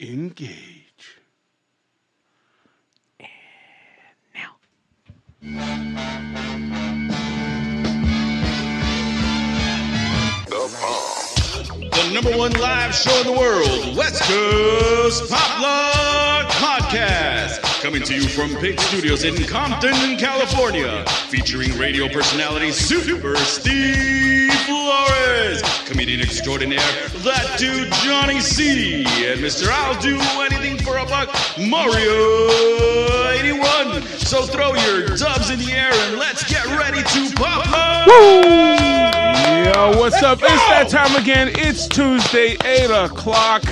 engage. Now. The number one live show in the world, West Coast Pop Log Podcast. Coming to you from Pig Studios in Compton, California. Featuring radio personality Super Steve Flores, comedian extraordinaire, that dude Johnny C, and Mr. I'll Do Anything for a Buck, Mario 81. So throw your dubs in the air and let's get ready to pop up. Yo, what's up? It's that time again. It's Tuesday, 8 o'clock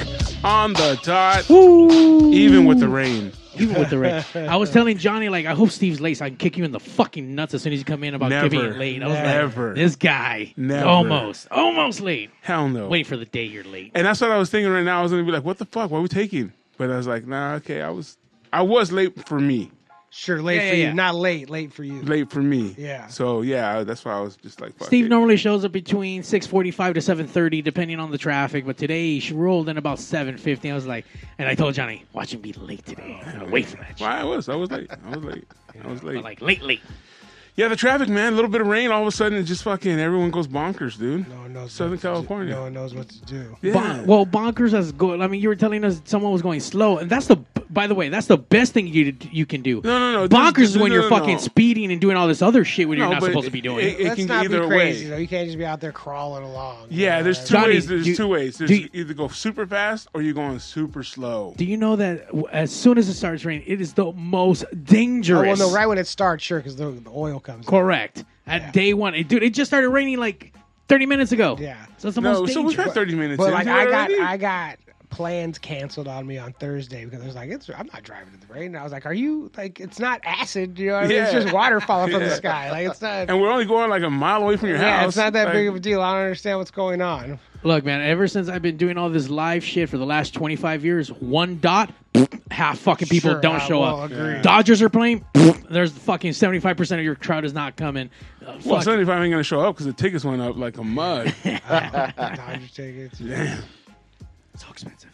on the dot. Woo. Even with the rain. Even with the rain. I was telling Johnny, like, I hope Steve's late so I can kick you in the fucking nuts as soon as you come in about Never. giving it late. I was Never. like, this guy. Never. Almost. Almost late. Hell no. Wait for the day you're late. And that's what I was thinking right now. I was gonna be like, what the fuck? What are we taking? But I was like, nah, okay, I was I was late for me. Sure, late Yeah, for yeah, you, yeah. not late. Late for you. Late for me. Yeah. So yeah, that's why I was just like fuck Steve it. normally shows up between 6:45 to 7:30 depending on the traffic, but today he rolled in about 7:50. I was like, and I told Johnny, watch him be late today. I'm gonna wait for that. shit. Well, I was. I was late. I was late. I was late. But like late, late. Yeah, the traffic, man. A little bit of rain, all of a sudden, it just fucking everyone goes bonkers, dude. No one knows. Southern what to. California. No one knows what to do. Yeah. Bon- well, bonkers as good. I mean, you were telling us someone was going slow, and that's the. By the way, that's the best thing you you can do. No, no, no. Bonkers This- is when no, you're no, fucking no. speeding and doing all this other shit when you're not but supposed to be doing. it- it. Let's can not either be way. though. You can't just be out there crawling along. yeah, there's two Johnny, ways. There's do- two ways. There's you- either go super fast or you're going super slow. Do you know that as soon as it starts raining, it is the most Oh, dangerous? well, no, right when it starts, sure, because the, the oil comes. in. Correct. At Yeah. day one, it, dude, it just started raining like 30 minutes ago. Yeah. So it's the No, most so we've dangerous. had 30 minutes. But in. like, Is it I got, already? I got plans canceled on me on Thursday because I was like, it's, I'm not driving in the rain. And I was like, are you like, it's not acid, you know? What I mean? It's just water falling from Yeah. the sky. Like it's not. and we're only going like a mile away from your yeah, house. it's not that Like, big of a deal. I don't understand what's going on. Look, man, ever since I've been doing all this live shit for the last 25 years, one dot, half fucking people Sure, don't I show up. agree. Dodgers are playing, there's fucking 75% of your crowd is not coming. Uh, Well, fuck. 75 ain't gonna show up because the tickets went up like a mud. Dodger tickets. Damn. So expensive.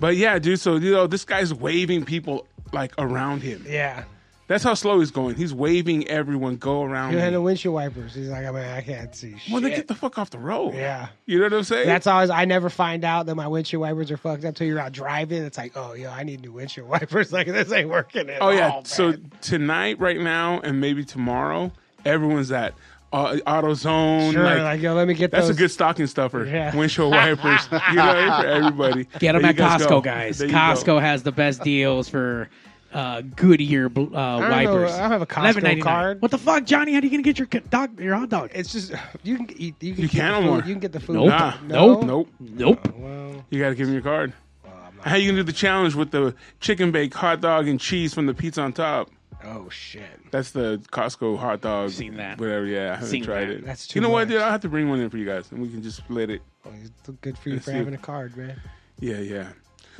But yeah, dude. So you know, this guy's waving people like around him. Yeah. That's how slow he's going. He's waving everyone go around. You had the windshield wipers. He's like, I mean, I can't see shit. Well, then get the fuck off the road. yeah. You know what I'm saying? That's always. I never find out that my windshield wipers are fucked up till you're out driving. It's like, oh, yo, I need new windshield wipers. Like this ain't working at oh yeah. all, so tonight, right now, and maybe tomorrow, everyone's at uh, AutoZone. sure, like, like, yo, let me get that's those. a good stocking stuffer. Yeah. Windshield wipers. you know, for everybody. Get them There at guys Costco, go. guys. There. Costco has the best deals for uh, Goodyear uh, don't wipers. know. I have a Costco card. What the fuck, Johnny? How are you gonna get your dog, your hot dog? It's just you can eat. You can You get can't the no more. food. You can get the food. Nope. Nah. No? Nope. Nope. Well, You got to give him your card. well, I'm How you gonna do the challenge with the chicken bake hot dog and cheese from the pizza on top? Oh shit. That's the Costco hot dog. Seen that. Whatever. Yeah, I haven't Seen tried that. it. That's too You know what, much. dude? I'll have to bring one in for you guys, and we can just split it. Well, it's good for you Let's for see. having a card, man. Yeah, yeah.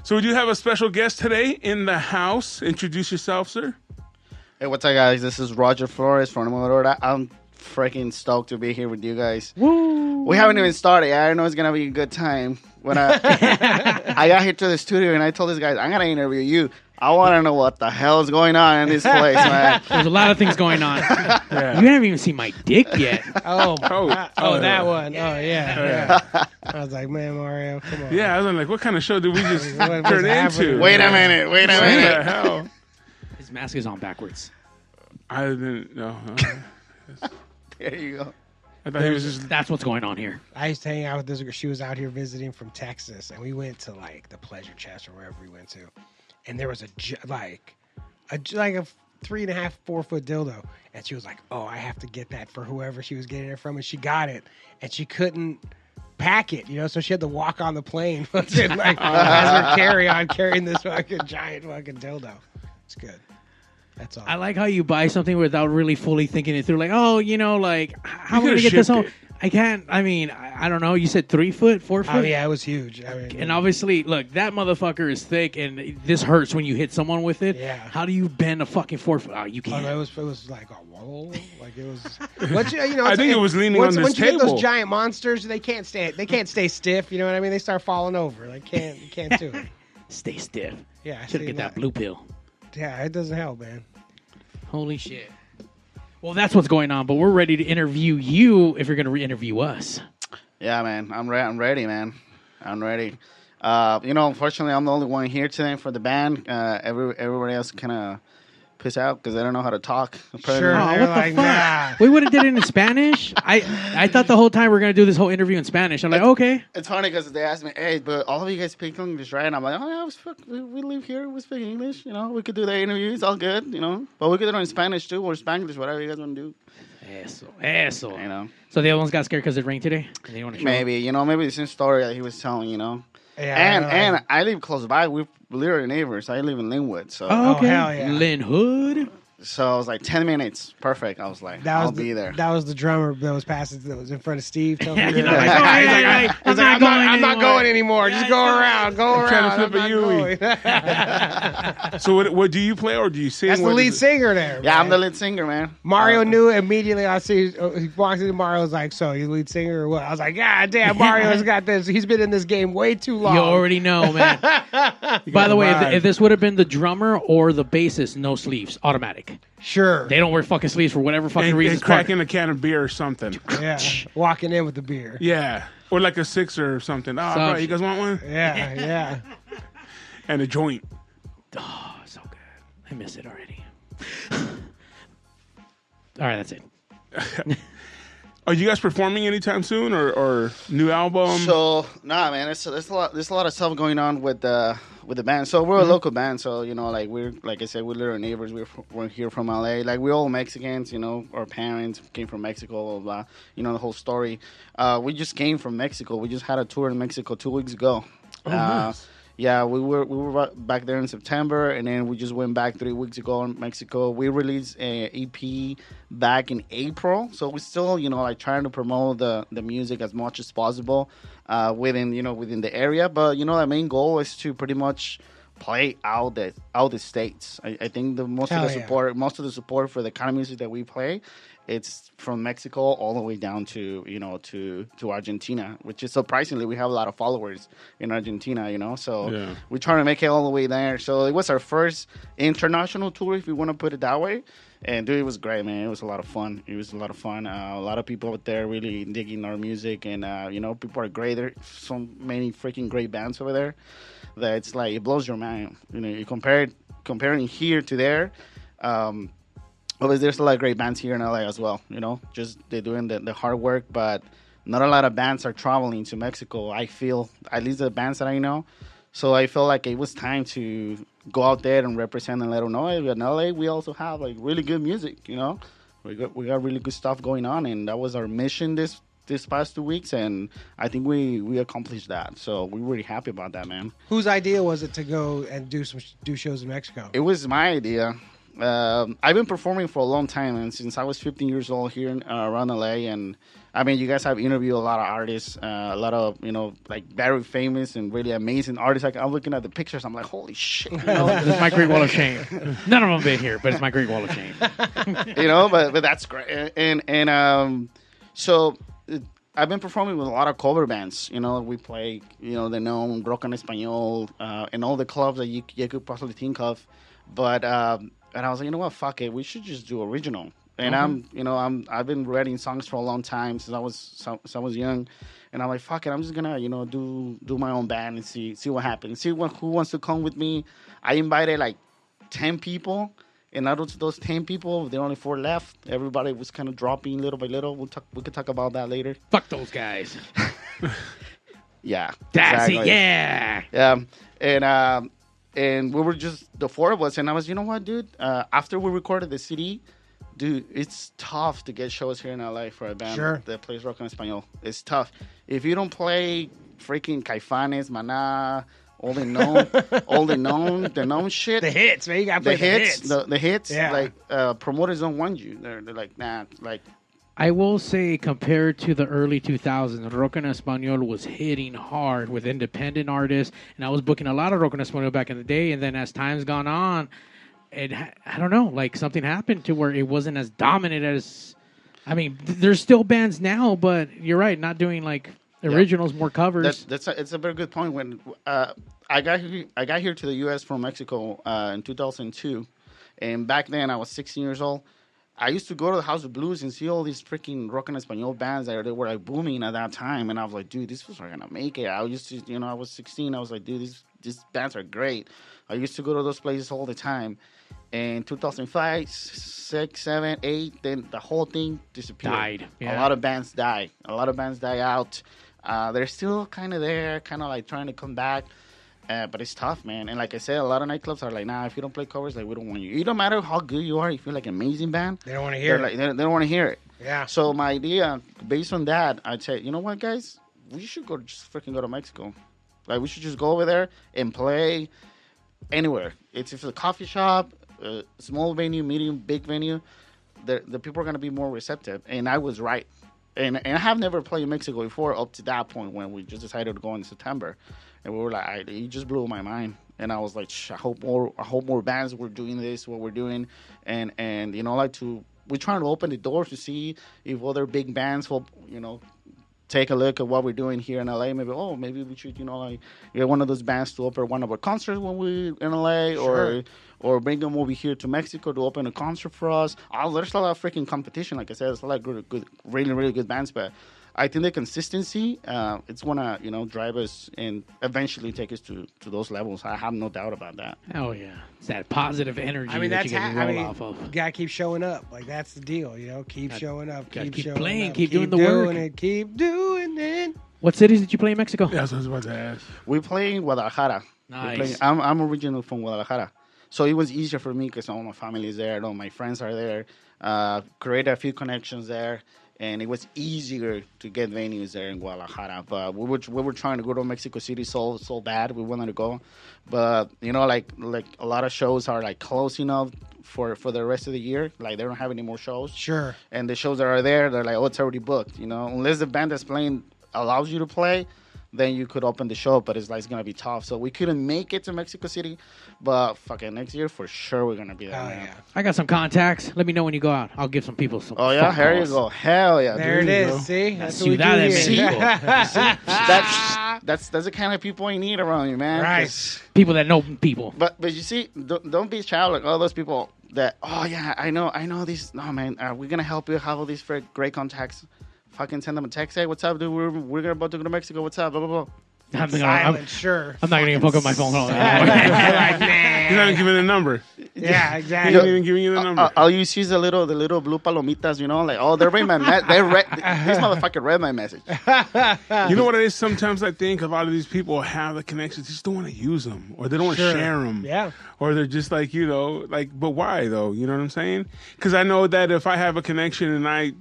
So we do have a special guest today in the house. Introduce yourself, sir. Hey, what's up, guys? This is Roger Flores from Aurora. I'm freaking stoked to be here with you guys. Woo. We haven't even started. I know it's gonna be a good time. When I I got here to the studio and I told these guys I'm gonna interview you. I want to know what the hell is going on in this place, man. There's a lot of things going on. Yeah. You haven't even seen my dick yet. Oh, Oh, oh, oh, that yeah. one. Oh yeah. yeah. I was like, man, Mario, come on. Yeah, I was like, what kind of show did we just turn into? Wait a minute. Wait a What the minute. hell? His mask is on backwards. I didn't know. There you go. I thought he was just. That's what's going on here. I used to hang out with this girl. She was out here visiting from Texas, and we went to like the Pleasure Chest or wherever we went to, and there was a gi- like a gi- like a three and a half four foot dildo, and she was like, "Oh, I have to get that for whoever she was getting it from," and she got it, and she couldn't pack it, you know, so she had to walk on the plane, fucking, like as her carry on, carrying this fucking giant fucking dildo. It's good. That's all. I like how you buy something without really fully thinking it through. Like, oh, you know, like how am I gonna get this home? it. I can't. I mean, I, I don't know. You said three foot, four oh, foot. oh yeah, it was huge. I mean, And obviously, look, that motherfucker is thick, and this hurts when you hit someone with it. Yeah. How do you bend a fucking four foot? Oh, you Oh, can't. no, it was it was like a whoa, like it was. Once you, you know, I think it was leaning once, on once this you get those giant monsters, they can't stay. They can't stay stiff. You know what I mean? They start falling over. Like can't you can't do it. Stay stiff. Yeah, I Should see get that blue pill. Yeah, it doesn't help, man. Holy shit. Well, that's what's going on, but we're ready to interview you if you're going to re-interview us. Yeah, man. I'm re- I'm ready, man. I'm ready. Uh, you know, unfortunately, I'm the only one here today for the band. Uh, every everybody else kind of piss out because they don't know how to talk. Apparently. Sure. Oh, what the like, fuck? nah. We would have did it in Spanish. I I thought the whole time we are going to do this whole interview in Spanish. I'm like, okay. It's funny because they asked me, "Hey, but all of you guys speak English, right?" And I'm like, "Oh yeah, we, speak, we, we live here. We speak English. You know, we could do the interview. It's all good. You know, but we could do it in Spanish too, or Spanish, whatever you guys want to do. Eso, eso. You know, So the other ones got scared because it rained today? And they want to show maybe you know, maybe the same story that he was telling. You know, Yeah, and they're and I live close by. We're literally neighbors. I live in Linwood, so Oh, oh okay. hell yeah. Lynn Hood. So I was like ten minutes, perfect. I was like, that was I'll the, be there. That was the drummer that was passing that was in front of Steve. Telling Yeah, you know, like, yeah, like, yeah, I- yeah. he's I'm not I'm not, going I'm not anymore." going anymore. Just go around, go around. trying to I'm flip a Yui. going. So what, what do you play or do you sing? That's the lead singer there. yeah, I'm the lead singer, man. Mario Uh, knew immediately. I see uh, he walks into Mario's like, "So you lead singer or what?" I was like, "God damn, Mario's got this. He's been in this game way too long." You already know, man. By the way, if, if this would have been the drummer or the bassist, no sleeves, automatic. Sure. They don't wear fucking sleeves for whatever fucking And, reason. and cracking a can of beer or something. yeah, walking in with the beer. Yeah. Or like a sixer or something. Oh, Some bro, you guys want one? Yeah, yeah. And a joint. Oh, so good. I miss it already. All right, that's it. Are you guys performing anytime soon or, or new album? So nah, man, it's, there's a lot there's a lot of stuff going on with the with the band. So we're Mm-hmm. a local band, so you know, like we're like I said, we're literal neighbors. We're we're here from LA. Like we're all Mexicans, you know. Our parents came from Mexico, blah blah. You know the whole story. Uh, we just came from Mexico. We just had a tour in Mexico two weeks ago. Oh, uh, nice. Yeah, we were we were back there in September, and then we just went back three weeks ago in Mexico. We released a EP back in April, so we're still you know like trying to promote the the music as much as possible uh, within you know within the area. But you know the main goal is to pretty much play out the out the states. I, I think the most Hell of the yeah. support most of the support for the kind of music that we play it's from Mexico all the way down to you know to to Argentina, which is surprisingly we have a lot of followers in Argentina, you know. So Yeah. we're trying to make it all the way there. So it was our first international tour, if you want to put it that way. And dude, it was great, man. It was a lot of fun. It was a lot of fun. Uh, a lot of people out there really digging our music, and uh, you know, people are great. There's so many freaking great bands over there that it's like it blows your mind. You know, you compare it, comparing here to there. Um, Obviously, there's a lot of great bands here in LA as well. You know, just they're doing the, the hard work, but not a lot of bands are traveling to Mexico. I feel, at least the bands that I know. So I felt like it was time to go out there and represent and let them know hey, in LA we also have like really good music. You know, we got we got really good stuff going on, and that was our mission this this past two weeks, and I think we we accomplished that. So we're really happy about that, man. Whose idea was it to go and do some do shows in Mexico? It was my idea. Um, I've been performing for a long time, and since I was 15 years old here in, uh, around LA, and I mean, you guys have interviewed a lot of artists, uh, a lot of you know, like very famous and really amazing artists. Like I'm looking at the pictures, I'm like, holy shit, you know, This is my Greek Wall of Shame. None of them been here, but it's my Greek Wall of Shame. you know, but but that's great. And and um, so uh, I've been performing with a lot of cover bands. You know, we play, you know, the known rock en español, uh, and all the clubs that you, you could possibly think of. But um, and I was like, you know what, fuck it, we should just do original. And I'm, you know, I'm I've been writing songs for a long time since I was so, since I was young, and I'm like, fuck it, I'm just gonna, you know, do do my own band and see see what happens. See what who wants to come with me. I invited like ten people, and out of those ten people, there are only four left. Everybody was kind of dropping little by little. We'll talk. We could talk about that later. Fuck those guys. Yeah, That's it. exactly. Yeah. Yeah, and um, and we were just the four of us, and I was, you know what, dude? Uh, after we recorded the CD, dude, it's tough to get shows here in LA for a band Sure. that plays rock en español. It's tough if you don't play freaking Caifanes, Maná, all the known, all the known, the known shit. The hits, man. You got to the play hits, the, the hits, Yeah. like uh, promoters don't want you. They're, they're like, nah, like I will say, compared to the early 2000s, Rock en Español was hitting hard with independent artists, and I was booking a lot of Rock en Español back in the day. And then as time's gone on, it I don't know, like something happened to where it wasn't as dominant as. I mean, th- there's still bands now, but you're right, not doing like originals more covers. That's that's a, it's a very good point. When uh, I got here, I got here to the U.S. from Mexico uh, in 2002, and back then I was 16 years old. I used to go to the House of Blues and see all these freaking rock en español bands that they were like booming at that time, and I was like, dude, this was not gonna make it. I used to, you know, I was 16. I was like, dude, these these bands are great. I used to go to those places all the time. And 2005, six, seven, eight, then the whole thing disappeared. Died, yeah. A lot of bands die. A lot of bands die out. Uh, they're still kind of there, kind of like trying to come back. Uh, but it's tough, man. And like I said, a lot of nightclubs are like, nah, if you don't play covers, like we don't want you. It don't matter how good you are. If you're like an amazing band, They don't want to hear like it. they, they don't want to hear it. Yeah. So my idea, based on that, I'd say, you know what, guys, we should go just freaking go to Mexico. Like we should just go over there and play anywhere. It's if it's a coffee shop, a small venue, medium, big venue, the the people are gonna be more receptive. And I was right. And and I have never played in Mexico before up to that point when we just decided to go in September, and we were like, I, it just blew my mind. And I was like, Shh, I hope more, I hope more bands were doing this, what we're doing, and and you know, like to we're trying to open the doors to see if other big bands will, you know, take a look at what we're doing here in LA. Maybe oh, maybe we should you know like get one of those bands to open one of our concerts when we in LA, or or bring them over here to Mexico to open a concert for us. Oh, there's a lot of freaking competition. Like I said, there's a lot of good, good really really good bands, but. I think the consistency, uh, it's gonna you know drive us and eventually take us to, to those levels. I have no doubt about that. oh yeah, it's that positive energy I mean, that that's you how, can I roll mean, off of. you gotta keep showing up. Like that's the deal, you know. Keep showing up. Keep, keep showing playing, up, keep doing the work. It, keep doing it. What cities did you play in Mexico? That's what I was about to ask. We play in Guadalajara. Nice. play- I'm, I'm originally from Guadalajara. So it was easier for me because all my family is there, all my friends are there. Uh, created a few connections there, and it was easier to get venues there in Guadalajara. But we were we were trying to go to Mexico City so so bad. We wanted to go, but you know, like like a lot of shows are like closing up for for the rest of the year. Like they don't have any more shows Sure. and the shows that are there, they're like, oh, it's already booked. You know, unless the band that's playing allows you to play, then you could open the show. But it's like it's gonna be tough. So we couldn't make it to Mexico City, but fucking next year for sure we're gonna be there. Oh man. yeah. I got some contacts. Let me know when you go out. I'll give some people some. Oh yeah, phone here you calls. go. Hell yeah, There it dude. is. See, That's that's what we do Ciudad de here. Mexico. That's that's that's the kind of people you need around you, man. 'Cause- Right. people that know people. But but you see, don't, don't be shy like all those people that. Oh yeah, I know, I know these. No man, uh, we're gonna help you have all these fre- great contacts. Fucking send them a text. Hey, what's up, dude? We're we're about to go to Mexico. What's up? Blah blah blah. I'm, gonna, Silent, I'm, sure. I'm not gonna even pick up my phone call. like, You're not even giving a number. Yeah, exactly. He's exactly. not even giving you the number. All you see is the little, the little blue palomitas, you know, like oh, they read my, me- they read, this motherfucker read my message. you know what it is? Sometimes I think a lot of these people have the connections, they just don't want to use them, or they don't want to Sure. share them. Yeah. Or they're just like, you know, like, but why though? You know what I'm saying? Because I know that if I have a connection and I,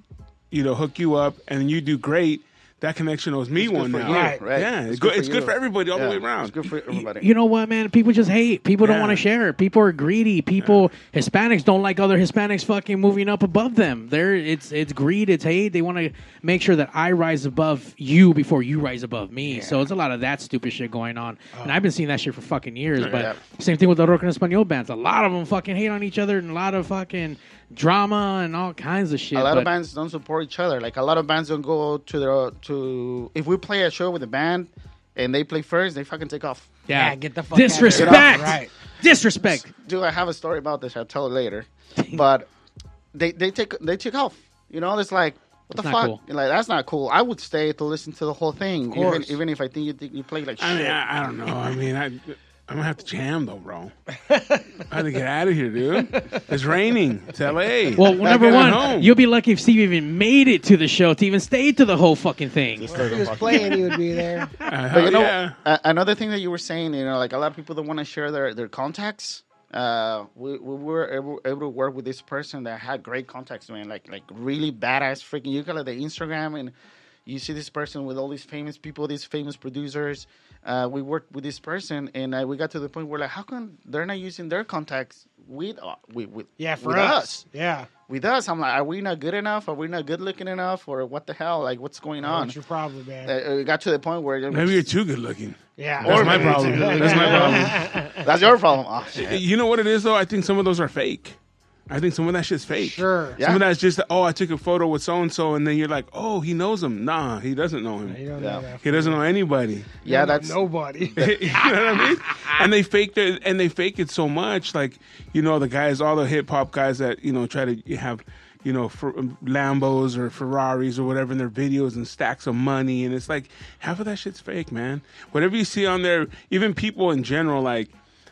you know, hook you up and you do great, that connection owes me It's good one for now. you, Right. right? Yeah, it's, good. It's good you. for everybody all Yeah, the way around. It's good for everybody. You know what, man? People just hate. People don't want to share. People are greedy. People, Hispanics don't like other Hispanics fucking moving up above them. They're it's it's greed. It's hate. They want to make sure that I rise above you before you rise above me. So it's a lot of that stupid shit going on. Oh. And I've been seeing that shit for fucking years. But Yeah. same thing with the rock en español bands. A lot of them fucking hate on each other, and a lot of fucking drama and all kinds of shit. a lot but of bands don't support each other. Like a lot of bands don't go to their to. If we play a show with a band and they play first, they fucking take off. yeah, Yeah, get the fuck out of here. disrespect. Right. Disrespect. Dude, I have a story about this. I'll tell it later. but they they take they take off. You know, it's like what That's the fuck? cool. Like that's not cool. I would stay to listen to the whole thing, even even if I think you think you play like shit. I mean, I, I don't know. I mean, I, I'm gonna have to jam though, bro. I have to get out of here, dude. It's raining. It's L.A. Well, number one, home. you'll be lucky if Steve even made it to the show to even stay to the whole fucking thing. If he was playing, he would be there. Uh, But you know, yeah. a- another thing that you were saying, you know, like a lot of people don't want to share their, their contacts. Uh, we, we were able, able to work with this person that had great contacts, man. Like like really badass freaking. You got like the Instagram and you see this person with all these famous people, these famous producers. Uh, we worked with this person and uh, we got to the point where like, how come they're not using their contacts with uh, with, with Yeah, for with us. Yeah. With us, I'm like, are we not good enough? Are we not good looking enough? Or what the hell? Like, what's going on? What's your problem, man? Uh, it got to the point where Maybe you're too good looking. yeah. That's Or my problem. That's my problem. That's your problem. Oh, shit. You know what it is though? I think some of those are fake. I think some of that shit's fake. Sure. Yeah. Some of that's just oh, I took a photo with so and so, and then you're like, oh, he knows him. Nah, he doesn't know him. You don't Yeah. know. He doesn't know anybody. Yeah, You know that's nobody. you know what I mean? And they fake it, and they fake it so much. Like you know, the guys, all the hip hop guys that you know try to have, you know, for, um, Lambos or Ferraris or whatever in their videos and stacks of money, and it's like half of that shit's fake, man. Whatever you see on there, even people in general, like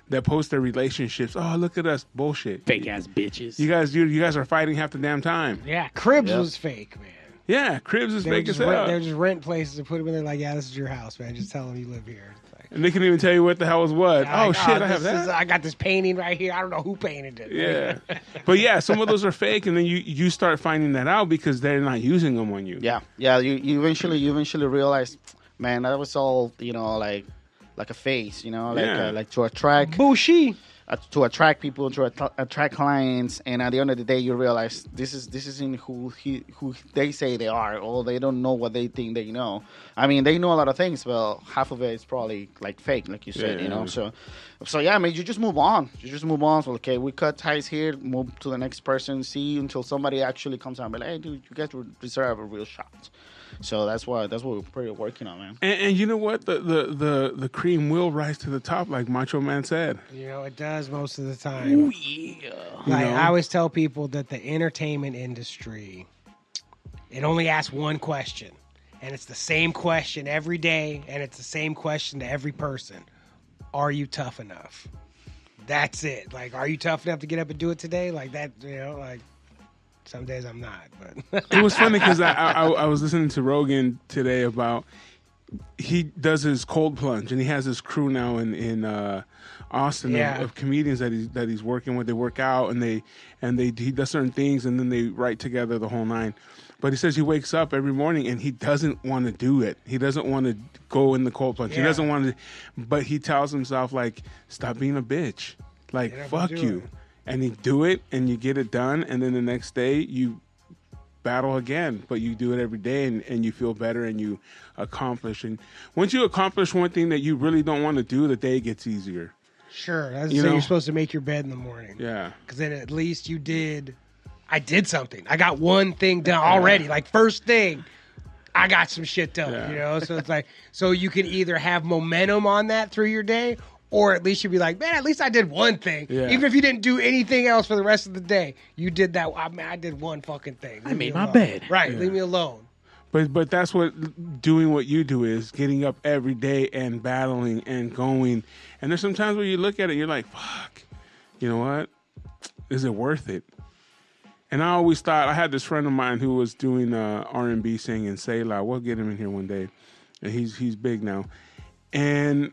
that post their relationships. Oh, look at us, bullshit. Fake ass bitches. You guys, you, you guys are fighting half the damn time. yeah, Cribs Yep. was fake, man. Yeah, Cribs is They were fake as just rent, they hell, were just rent places and put them in there like, yeah, this is your house, man. Just tell them you live here. Like, and they can even tell you what the hell is what. oh like, shit, oh, I have this that. is- I got this painting right here. I don't know who painted it. Yeah, but yeah, some of those are fake, and then you you start finding that out because they're not using them on you. yeah, yeah. You, you eventually you eventually realize, man, that was all you know, like like a face, you know, like Yeah. uh, like to attract Bushi. uh, to attract people, to att- attract clients, and at the end of the day, you realize this is this isn't who he who they say they are, or they don't know what they think they know. I mean, they know a lot of things, but half of it is probably like fake, like you said, Yeah. you know. So, so yeah, I mean, you just move on. You just move on. So, okay, we cut ties here, move to the next person, see until somebody actually comes out and be like, hey, dude, you guys deserve a real shot. So that's why that's what we're pretty working on, man. And, and you know what? The, the the the cream will rise to the top, like Macho Man said. You know, it does most of the time. yeah. Like, know? I always tell people that the entertainment industry, it only asks one question, and it's the same question every day, and it's the same question to every person: Are you tough enough? That's it. Like, are you tough enough to get up and do it today? Like that, you know, like. Some days I'm not, but It was funny because I, I I was listening to Rogan today about he does his cold plunge and he has his crew now in in uh, Austin Yeah. of, of comedians that he's that he's working with. They work out and they and they he does certain things and then they write together the whole nine. But he says he wakes up every morning and he doesn't want to do it. He doesn't want to go in the cold plunge. He doesn't want to, but he tells himself like, "Stop being a bitch. Like Get up and fuck you." it. And you do it and you get it done and then the next day you battle again, but you do it every day and, and you feel better and you accomplish. And once you accomplish one thing that you really don't want to do, the day gets easier. sure. That's You so know? you're supposed to make your bed in the morning. Yeah. because then at least you did. I did something. I got one thing done already. Like first thing, I got some shit done. Yeah. You know, so it's like so you can either have momentum on that through your day, or at least you'd be like, man, at least I did one thing. Yeah. Even if you didn't do anything else for the rest of the day, you did that. I mean, I did one fucking thing. Leave me made my bed. Right. Yeah. Leave me alone. But but that's what doing what you do is getting up every day and battling and going. And there's some times where you look at it, you're like, fuck, you know what? Is it worth it? And I always thought I had this friend of mine who was doing uh, R and B singing. Say loud. We'll get him in here one day. And he's he's big now. And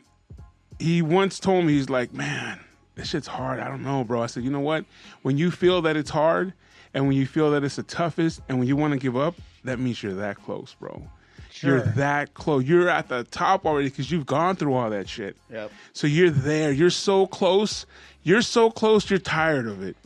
he once told me he's like, man, this shit's hard. I don't know, bro. I said, you know what? When you feel that it's hard, and when you feel that it's the toughest, and when you want to give up, that means you're that close, bro. You're that close. You're at the top already because you've gone through all that shit. Yep. So you're there. You're so close. You're so close. You're tired of it.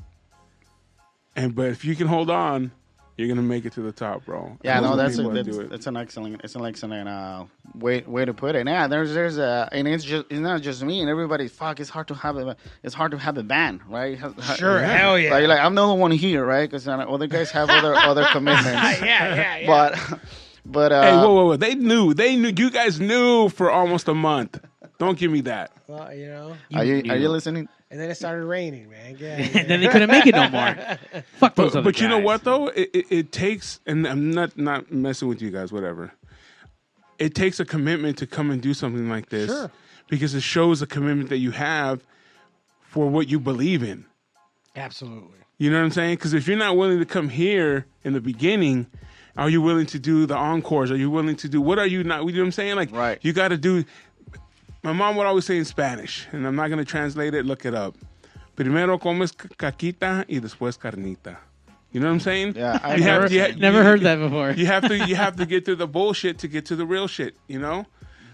And but if you can hold on, you're gonna make it to the top, bro. Yeah, no, that's a, that's, it. that's an excellent, it's an excellent uh, way way to put it. Yeah, there's there's a, and it's just it's not just me and everybody. Fuck, it's hard to have a it's hard to have a band, right? Sure. Hell yeah. Like, like I'm the only one here, right? Because other guys have other other commitments. yeah. Yeah. Yeah. But but uh, Hey, whoa, whoa, whoa! They knew. They knew. You guys knew for almost a month. Don't give me that. well, you know. are you are you listening? And then it started raining, man. Yeah. and then they couldn't make it no more. Fuck those But, other but you know what though? It, it, it takes, and I'm not not messing with you guys. Whatever. It takes a commitment to come and do something like this Sure. because it shows a commitment that you have for what you believe in. Absolutely. You know what I'm saying? Because if you're not willing to come here in the beginning, are you willing to do the encores? Are you willing to do what are you not? You know what I'm saying? Like, Right. you got to do. My mom would always say in Spanish, and I'm not going to translate it. Look it up. Primero comes caquita y después carnita. You know what I'm saying? Yeah, I've Never, you never you- heard that before. You have to you have to get through the bullshit to get to the real shit. You know.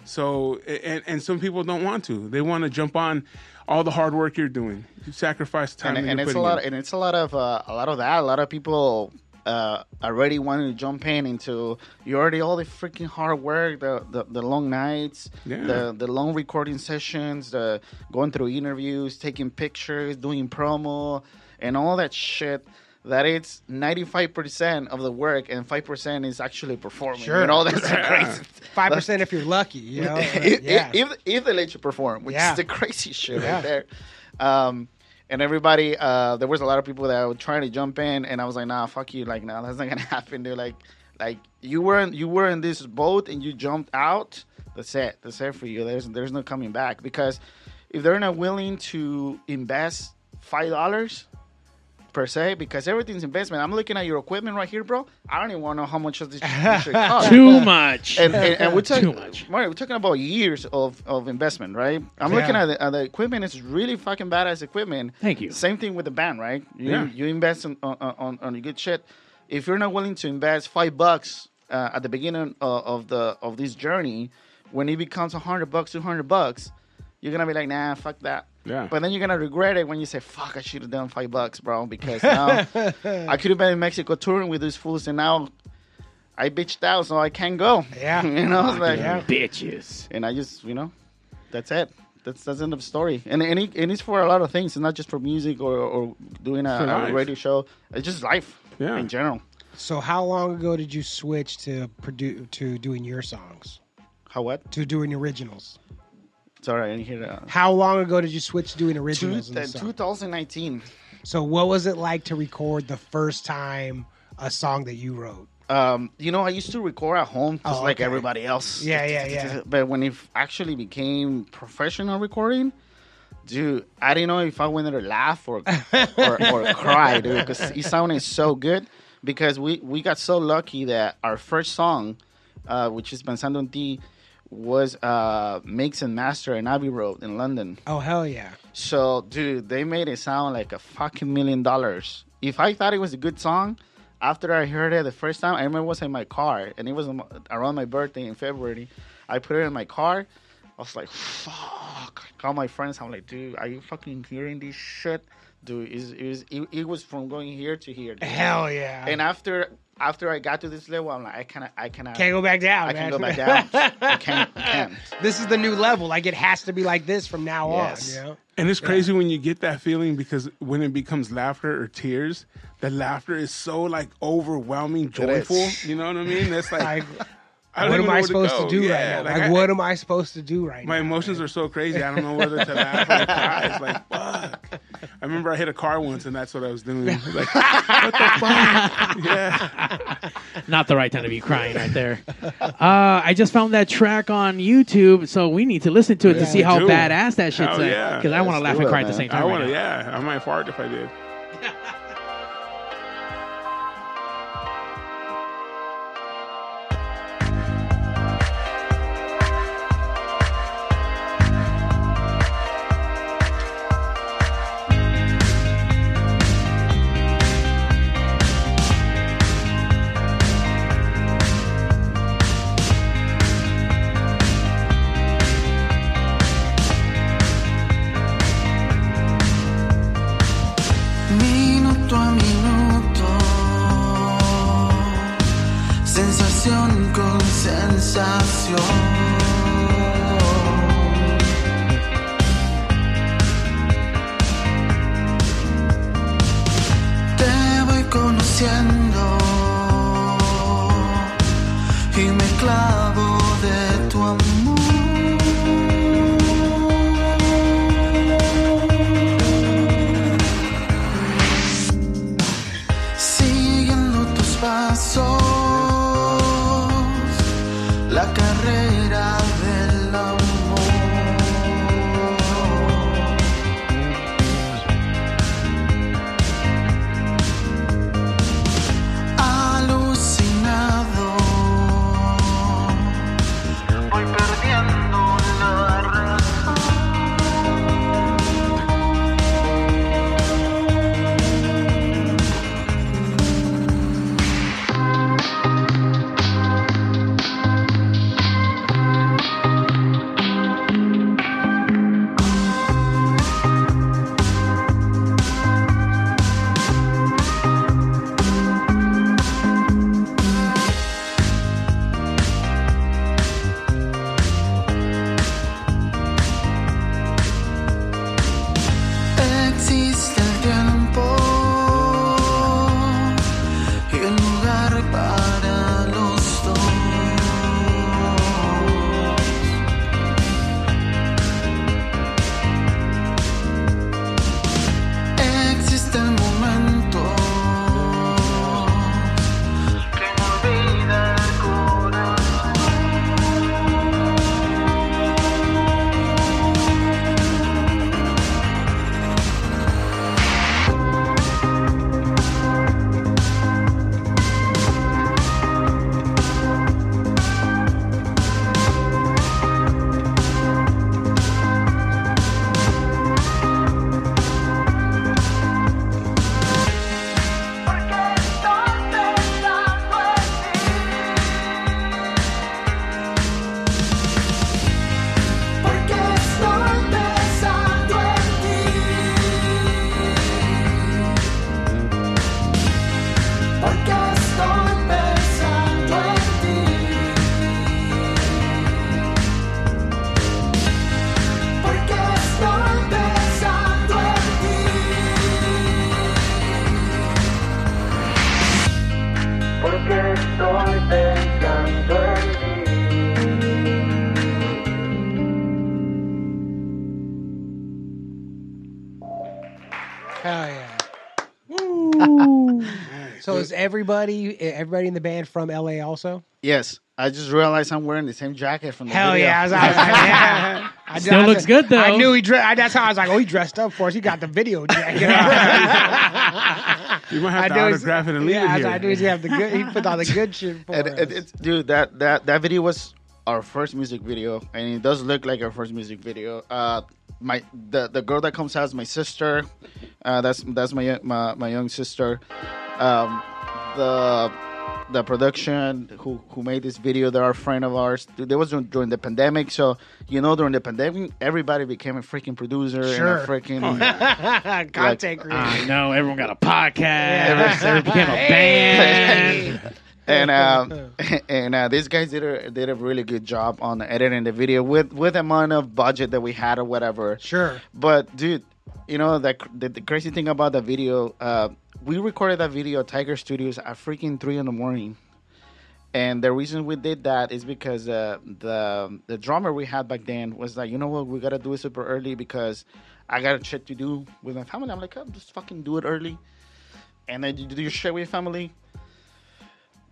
So and and some people don't want to. They want to jump on all the hard work you're doing. You sacrifice time and, that and it's a lot in. and it's a lot of uh, a lot of that a lot of people uh, already wanting to jump in into you already all the freaking hard work, the the, the long nights, Yeah. the the long recording sessions, the going through interviews, taking pictures, doing promo, and all that shit. That it's ninety five percent of the work and five percent is actually performing. Sure. You know that's crazy. Five percent if you're lucky. You know. if, yeah. if, if they let you perform, which Yeah. is the crazy shit right there. Um, and everybody, uh, there was a lot of people that were trying to jump in, and I was like, nah, fuck you, like, nah, that's not gonna happen, dude. Like, like you were in, you were in this boat and you jumped out. That's it. That's it for you. There's there's no coming back because if they're not willing to invest five dollars per se, because everything's investment. I'm looking at your equipment right here, bro. I don't even want to know how much of this, shit costs Too much. and, and, and we're Too talking, much. Mario, we're talking about years of, of investment, right? I'm Yeah. looking at the, at the equipment; it's really fucking badass equipment. Thank you. Same thing with the band, right? You, Yeah. you invest on, on, on, on good shit. If you're not willing to invest five bucks uh, at the beginning of, of the of this journey, when it becomes a hundred bucks, two hundred bucks, you're gonna be like, nah, fuck that. Yeah. But then you're gonna regret it when you say, "Fuck, I should have done five bucks, bro," because now I could have been in Mexico touring with these fools, and now I bitched out, so I can't go. Yeah. you know, it's like, Yeah. Bitches. and I just, you know, that's it. That's that's the end of the story. And and, it, and it's for a lot of things. It's not just for music or, or doing a, a radio show. It's just life Yeah. in general. So how long ago did you switch to produ- to doing your songs How what? to doing originals? Sorry, I didn't hear that. How long ago did you switch to doing Two, originals? in the uh, 2019. So what was it like to record the first time a song that you wrote? Um, you know, I used to record at home just Oh, like okay. everybody else. Yeah, yeah, yeah. But when it actually became professional recording, dude, I didn't know if I wanted to laugh or or, or cry, dude, because it sounded so good. Because we we got so lucky that our first song, uh, which is Pensando en Ti, was uh, mix and master in Abbey Road in London. Oh hell yeah! So, dude, they made it sound like a fucking million dollars. If I thought it was a good song, after I heard it the first time, I remember it was in my car, and it was around my birthday in February. I put it in my car. I was like, fuck. I called my friends. I'm like, dude, are you fucking hearing this shit? Dude, it was, it was, it, it was from going here to here. dude. Hell yeah! And after after I got to this level, I'm like, I cannot, I cannot, can't go back down. I man. can't go back down. I can't, I can't. this is the new level. Like it has to be like this from now Yes. on. You know? And it's crazy when you get that feeling because when it becomes laughter or tears, the laughter is so like overwhelming, joyful. You know what I mean? That's like, Like, I don't what am I where supposed to, go. do Yeah, right now? like, Like, I- what am I supposed to do right My now? My emotions are so crazy. I don't know whether to laugh or cry. It's like fuck. I remember I hit a car once, and that's what I was doing. Like, what the fuck? Yeah. Not the right time to be crying right there. Uh, I just found that track on YouTube, so we need to listen to it to see how do. badass that shit's Hell yeah. Because I want to laugh do and it, cry at the man. same I time. want right to. Yeah, I might fart if I did. Everybody everybody in the band from LA also? Yes, I just realized I'm wearing the same jacket from the Hell video. yeah! I was, I was like, yeah. I, Still I- looks good, though. I knew he dressed. That's how I was like, oh, he dressed up for us. He got the video jacket. You might have I to autograph it and leave yeah, it I, here. I knew he have the good. He put all the good shit for And, us. and it's, dude, that, that that video was our first music video, and it does look like our first music video. Uh, my the the girl that comes out is my sister. Uh, that's that's my my my young sister. Um, the the production who who made this video, they're a friend of ours. They was during, during the pandemic, so you know during the pandemic, everybody became a freaking producer Sure. and a freaking. Content creator. I know everyone got a podcast. Everyone became a band. and um, and uh, these guys did a did a really good job on editing the video with with the amount of budget that we had or whatever. Sure. But dude, you know that the, the crazy thing about the video, uh, we recorded that video at Tiger Studios at freaking three in the morning. And the reason we did that is because uh, the the drummer we had back then was like, you know what, we gotta do it super early because I got a shit to do with my family. I'm like, oh, just fucking do it early, and then you do your shit with your family.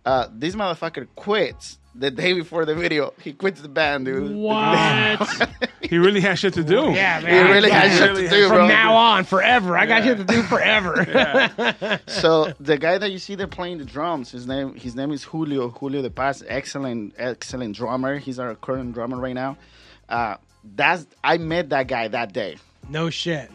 Uh, this motherfucker quits the day before the video. He quits the band, dude. What? he really has shit to do. Yeah, man. He really has shit really to do, From bro. now on, forever. I got shit to do forever. so the guy that you see there playing the drums, his name his name is Julio. Julio De Paz, excellent excellent drummer. He's our current drummer right now. Uh, that's I met that guy that day. no shit.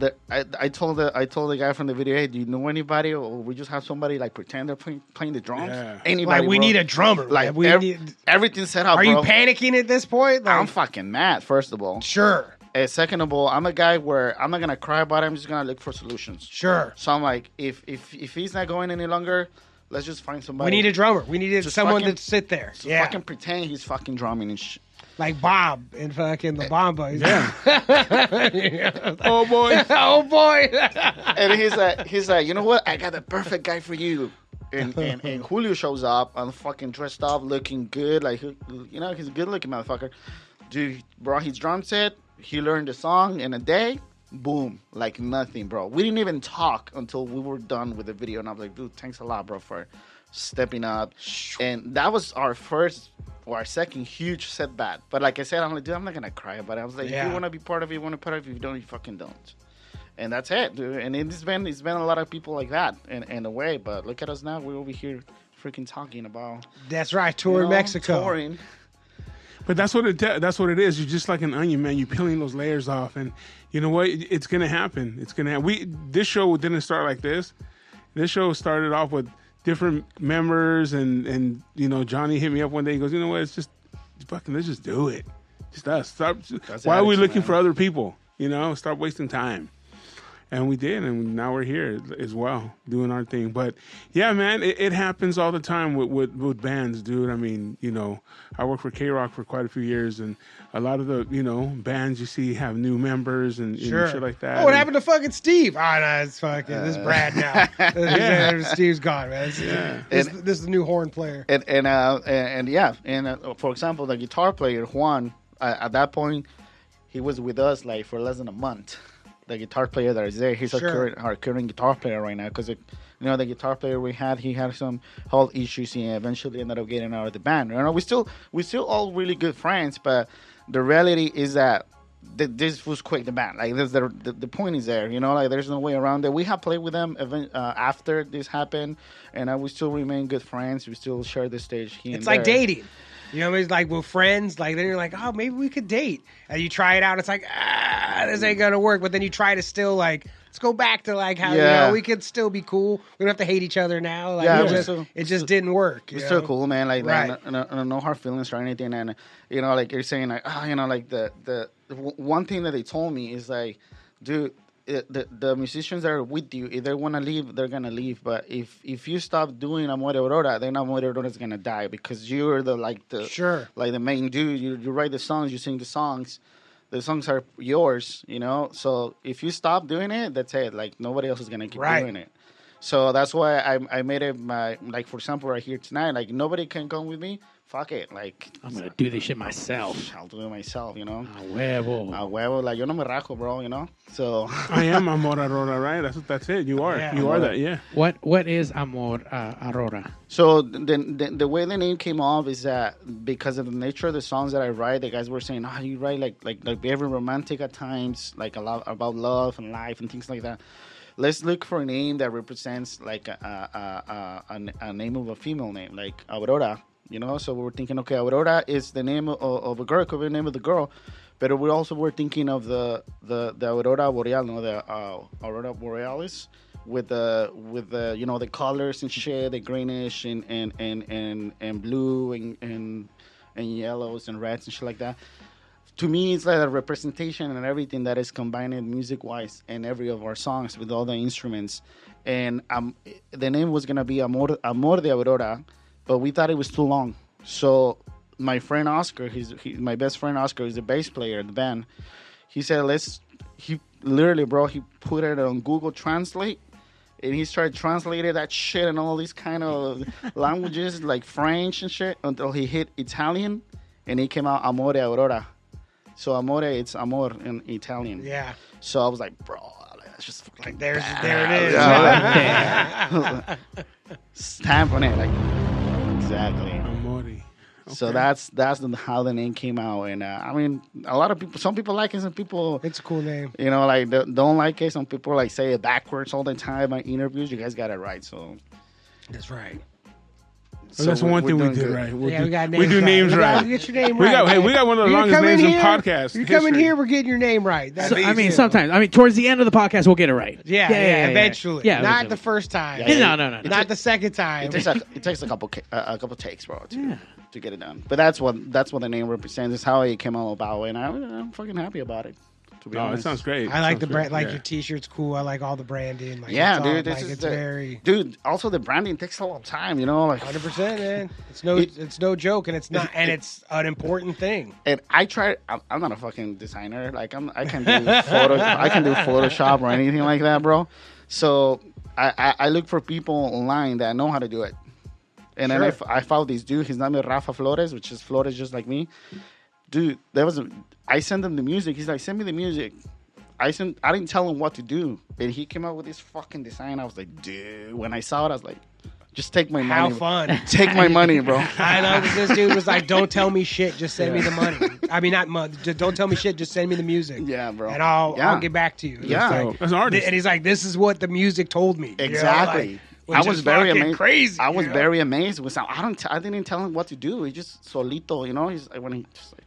The, I, I told the I told the guy from the video, hey, do you know anybody, or we just have somebody like pretend they're playing, playing the drums? Yeah. Anybody? Like we bro. need a drummer. like we ev- need, everything's set up. are you panicking at this point? Like, I'm fucking mad. First of all, sure, and second of all, I'm a guy where I'm not gonna cry about it. I'm just gonna look for solutions. sure. So I'm like, if if if he's not going any longer, let's just find somebody. We need a drummer. We needed Just someone fucking- to sit there. So yeah, fucking pretend he's fucking drumming and shit. Like Bob and fucking the Bomba. Yeah. Yeah. oh boy. oh boy. And he's like, he's like, you know what? I got the perfect guy for you. And, and, and Julio shows up, I'm fucking dressed up, looking good, like you know, he's a good looking motherfucker. Dude brought his drum set. He learned the song in a day. Boom, like nothing, bro. We didn't even talk until we were done with the video, and I was like, dude, thanks a lot, bro, for stepping up. And that was our first or our second huge setback. But like I said, I'm like, dude, I'm not gonna cry about it. I was like, if you want to be part of it, you want to part of it. If you don't, you fucking don't and that's it, dude. And it's been it's been a lot of people like that in, in a way. But look at us now. We're over here freaking talking about That's right. you know, Mexico. touring. But that's what it that's what it is. You're just like an onion, man. You're peeling those layers off, and you know what? It's gonna happen. It's gonna. Happen. We this show didn't start like this. This show started off with different members, and and you know Johnny hit me up one day. He goes, you know what? It's just fucking. Let's just do it. Just us. Stop. That's why are we looking man. for other people? You know, stop wasting time. And we did, and now we're here as well, doing our thing. But yeah, man, it, it happens all the time with, with with bands, dude. I mean, you know, I worked for KROQ for quite a few years, and a lot of the you know bands you see have new members and, and Sure. shit like that. Oh, what And- happened to fucking Steve? Oh, no, it's fucking. this is Brad now. Yeah. Steve's gone, man. This, Yeah. this, And- this is the new horn player. And and uh and, and yeah, and uh, for example, the guitar player Juan, uh, at that point, he was with us like for less than a month. The guitar player that is there, he's Sure. our current our current guitar player right now because you know the guitar player we had, he had some health issues and eventually ended up getting out of the band. You know, we still we still all really good friends, but the reality is that. th- This was quite the band. Like this, the, the the point is there. You know, like there's no way around it. We have played with them even, uh, after this happened, and uh, we still remain good friends. We still share the stage. Here It's like there. dating. You know, it's like with friends. Like then you're like, oh, maybe we could date, and you try it out. It's like, ah, this ain't gonna work. But then you try to still like, let's go back to like how you know we could still be cool. We don't have to hate each other now. Like, Yeah, it just, still- it just didn't work. It's still cool, man. Like, Right. like no, no, no hard feelings or anything. And you know, like you're saying, like, ah, you know, like the the, the one thing that they told me is like, dude. It, the the musicians that are with you, if they want to leave, they're gonna leave. But if if you stop doing Amore Aurora, then Amore Aurora is gonna die because you're the like the Sure. like the main dude. You you write the songs, you sing the songs, the songs are yours. You know, so if you stop doing it, that's it. Like nobody else is gonna keep Right. doing it. So that's why I I made it my like for example right here tonight. Like nobody can come with me fuck it, like I'm gonna do this shit myself. I'll do it myself, you know. A huevo. A huevo, like yo no me rajo, bro, you know. So I am Amor Aurora, right? That's that's it. You are. Yeah. you are that. Yeah. What what is amor uh, aurora? So the, the the way the name came off is that because of the nature of the songs that I write, the guys were saying, "Oh, you write like like like very romantic at times, like a lot about love and life and things like that." Let's look for a name that represents like a a, a, a, a name of a female name, like Aurora. You know, so we were thinking, okay, Aurora is the name of, of a girl, could be the name of the girl, but we also were thinking of the the the Aurora Boreal, no, the uh, Aurora Borealis with the with the you know the colors and shit, the greenish and and and and, and blue and, and and yellows and reds and shit like that. To me, it's like a representation and everything that is combined music wise in every of our songs with all the instruments. And um, the name was gonna be Amor Amor de Aurora, but we thought it was too long. So my friend Oscar, he's he, my best friend Oscar, is the bass player in the band. He said, "Let's." He literally, bro, he put it on Google Translate and he started translating that shit and all these kind of languages like French and shit until he hit Italian, and he came out Amore Aurora. So Amore, it's amor in Italian. Yeah. So I was like, bro, that's just Like there's bad. there it is. Yeah. Stamp on it, like exactly. Amori. So that's that's the, how the name came out, and uh, I mean, a lot of people, some people like it, some people It's a cool name. you know, like don't don't like it. Some people like say it backwards all the time in interviews. You guys got it right, so. That's right. Well, that's one thing we doing did good. right. yeah, do, we got we names do right. names You right. gotta Get your name We right. got- hey, we got one of the You longest come names in here, podcast You come in here, we're getting your name right. That's So, I mean, sometimes. I mean, towards the end of the podcast, we'll get it right. Yeah, yeah, eventually. Yeah, not the first time. Yeah, No, no, no, no. Not the second time. It takes a, it takes a couple uh, a couple takes, bro, to, Yeah. to get it done. But that's what that's what the name represents. Is how it came out about, and I, I'm fucking happy about it. To be Oh, it sounds great. I like Sounds the brand. great. Like Yeah. your T-shirt's cool. I like all the branding. Like, Yeah, it's all- dude. This like, is it's the, very dude. Also, the branding takes a lot of time. You know, like hundred percent, man. It's no, It- it's no joke, and it's not, and it's an important thing. and I try. I'm, I'm not a fucking designer. Like I'm, I can do photo. I can do Photoshop or anything like that, bro. So I, I, I look for people online that know how to do it. And then I, Sure. f- I found this dude. His name is Rafa Flores, which is Flores just like me. Dude, there was a. I sent him the music. He's like, send me the music. I sent. I didn't tell him what to do, and he came up with this fucking design. I was like, dude. When I saw it, I was like, just take my How money. How fun! Take my money, bro. I know 'cause this dude was like, "Don't tell me shit, just send me the money." I mean, not money. Just don't tell me shit, just send me the music. Yeah, bro. and I'll Yeah. I'll get back to you. And Yeah. it's So, like- as an artist. and he's like, "This is what the music told me." You know, Exactly. like, I was very amazed. Crazy. I was know? very amazed with some. I don't. T- I didn't tell him what to do. He just solito, you know. He's like when he just like.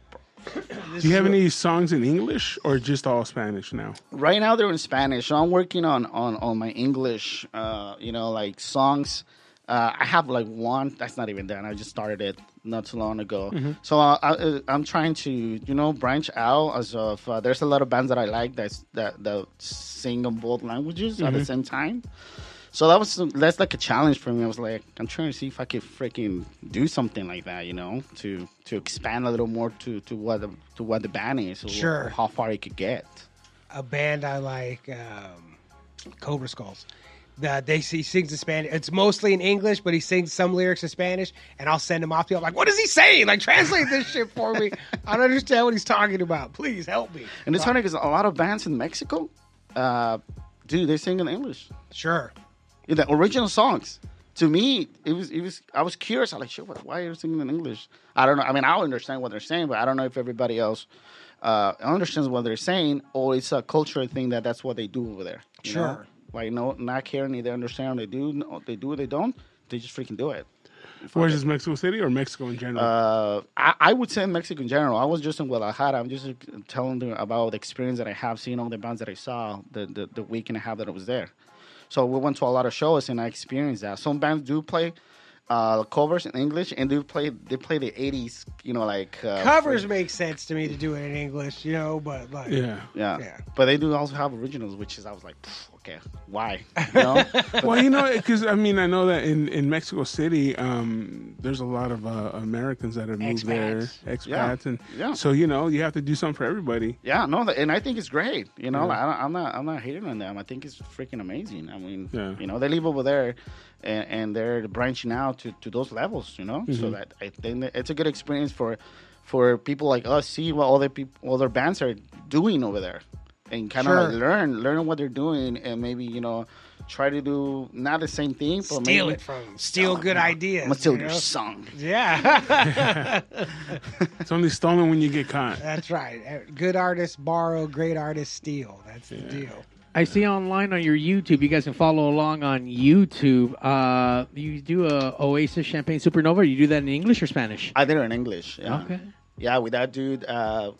Do you have any songs in English or just all Spanish now? Right now they're in Spanish, so I'm working on on on my English. Uh, you know, like songs. Uh, I have like one that's not even done. I just started it not too long ago. So uh, I, I'm trying to you know branch out. As of uh, there's a lot of bands that I like that's that that sing in both languages at the same time. So that was that's like a challenge for me. I was like, I'm trying to see if I could freaking do something like that, you know, to to expand a little more to to what the, to what the band is, or Sure. how far it could get. a band I like, um, Cobra Skulls. The, they he sings in Spanish. It's mostly in English, but he sings some lyrics in Spanish, and I'll send him off to you. I'm like, what is he saying? Like, translate this shit for me. I don't understand what he's talking about. Please help me. And it's funny because a lot of bands in Mexico, uh, dude, they sing in English. Sure. In the original songs. To me, it was it was I was curious. I was like, what, why are you singing in English? I don't know. I mean, I understand what they're saying, but I don't know if everybody else uh, understands what they're saying, or it's a cultural thing that that's what they do over there. Sure. know? Like no, not caring. if They understand. They do. no, They do. They don't. They just freaking do it. Where's this Mexico City or Mexico in general? Uh, I, I would say Mexico in general. I was just in Guadalajara. I'm just uh, telling them about the experience that I have, seeing all the bands that I saw the, the, the week and a half that I was there. So we went to a lot of shows and I experienced that. Some bands do play uh, covers in English and do play they play the 80s, you know, like uh, Covers make sense to me to do it in English, you know, but like, yeah. Yeah. Yeah. but they do also have originals, which is I was like, "Pff, okay, why? You know? well, you know, because I mean, I know that in, in Mexico City, um, there's a lot of uh, Americans that have moved there, Expats. expats, and Yeah. so you know, you have to do something for everybody. yeah, no, and I think it's great. You know, Yeah. I, am not I'm not hating on them. I think it's freaking amazing. I mean, Yeah. you know, they live over there, and, and they're branching out to, to those levels. You know, Mm-hmm. so that I think that it's a good experience for for people like us see what other people other bands are doing over there, and kind of Sure. like learn learn what they're doing, and maybe you know try to do not the same thing, but Steal maybe it from steal good ideas. I'm gonna steal you your song. Yeah, It's only stolen when you get caught. that's right. Uh, Good artists borrow, great artists steal. That's the deal. I see online on your YouTube. You guys can follow along on YouTube. Uh, you do a Oasis Champagne Supernova. You do that in English or Spanish? I did it in English. Yeah. Okay. Yeah, with that dude, uh,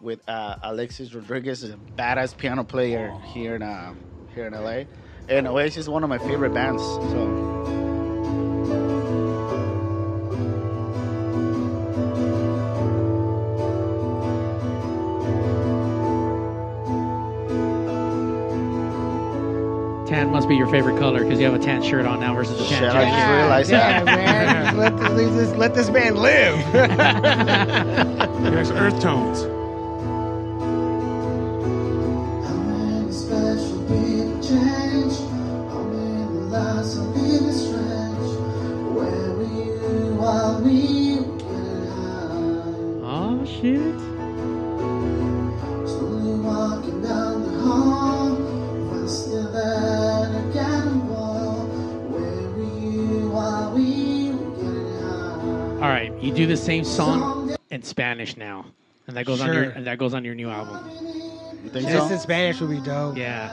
with uh, Alexis Rodriguez, a badass piano player here in uh, here in LA, and Oasis is one of my favorite bands. So Tan must be your favorite color because you have a tan shirt on now versus a tan Shit, I jacket. just realized yeah, that. man. let, this, let this man live. There's earth tones. Same song in Spanish now, and that goes on your and that goes on your new album. You think This so? in Spanish would be dope. Yeah,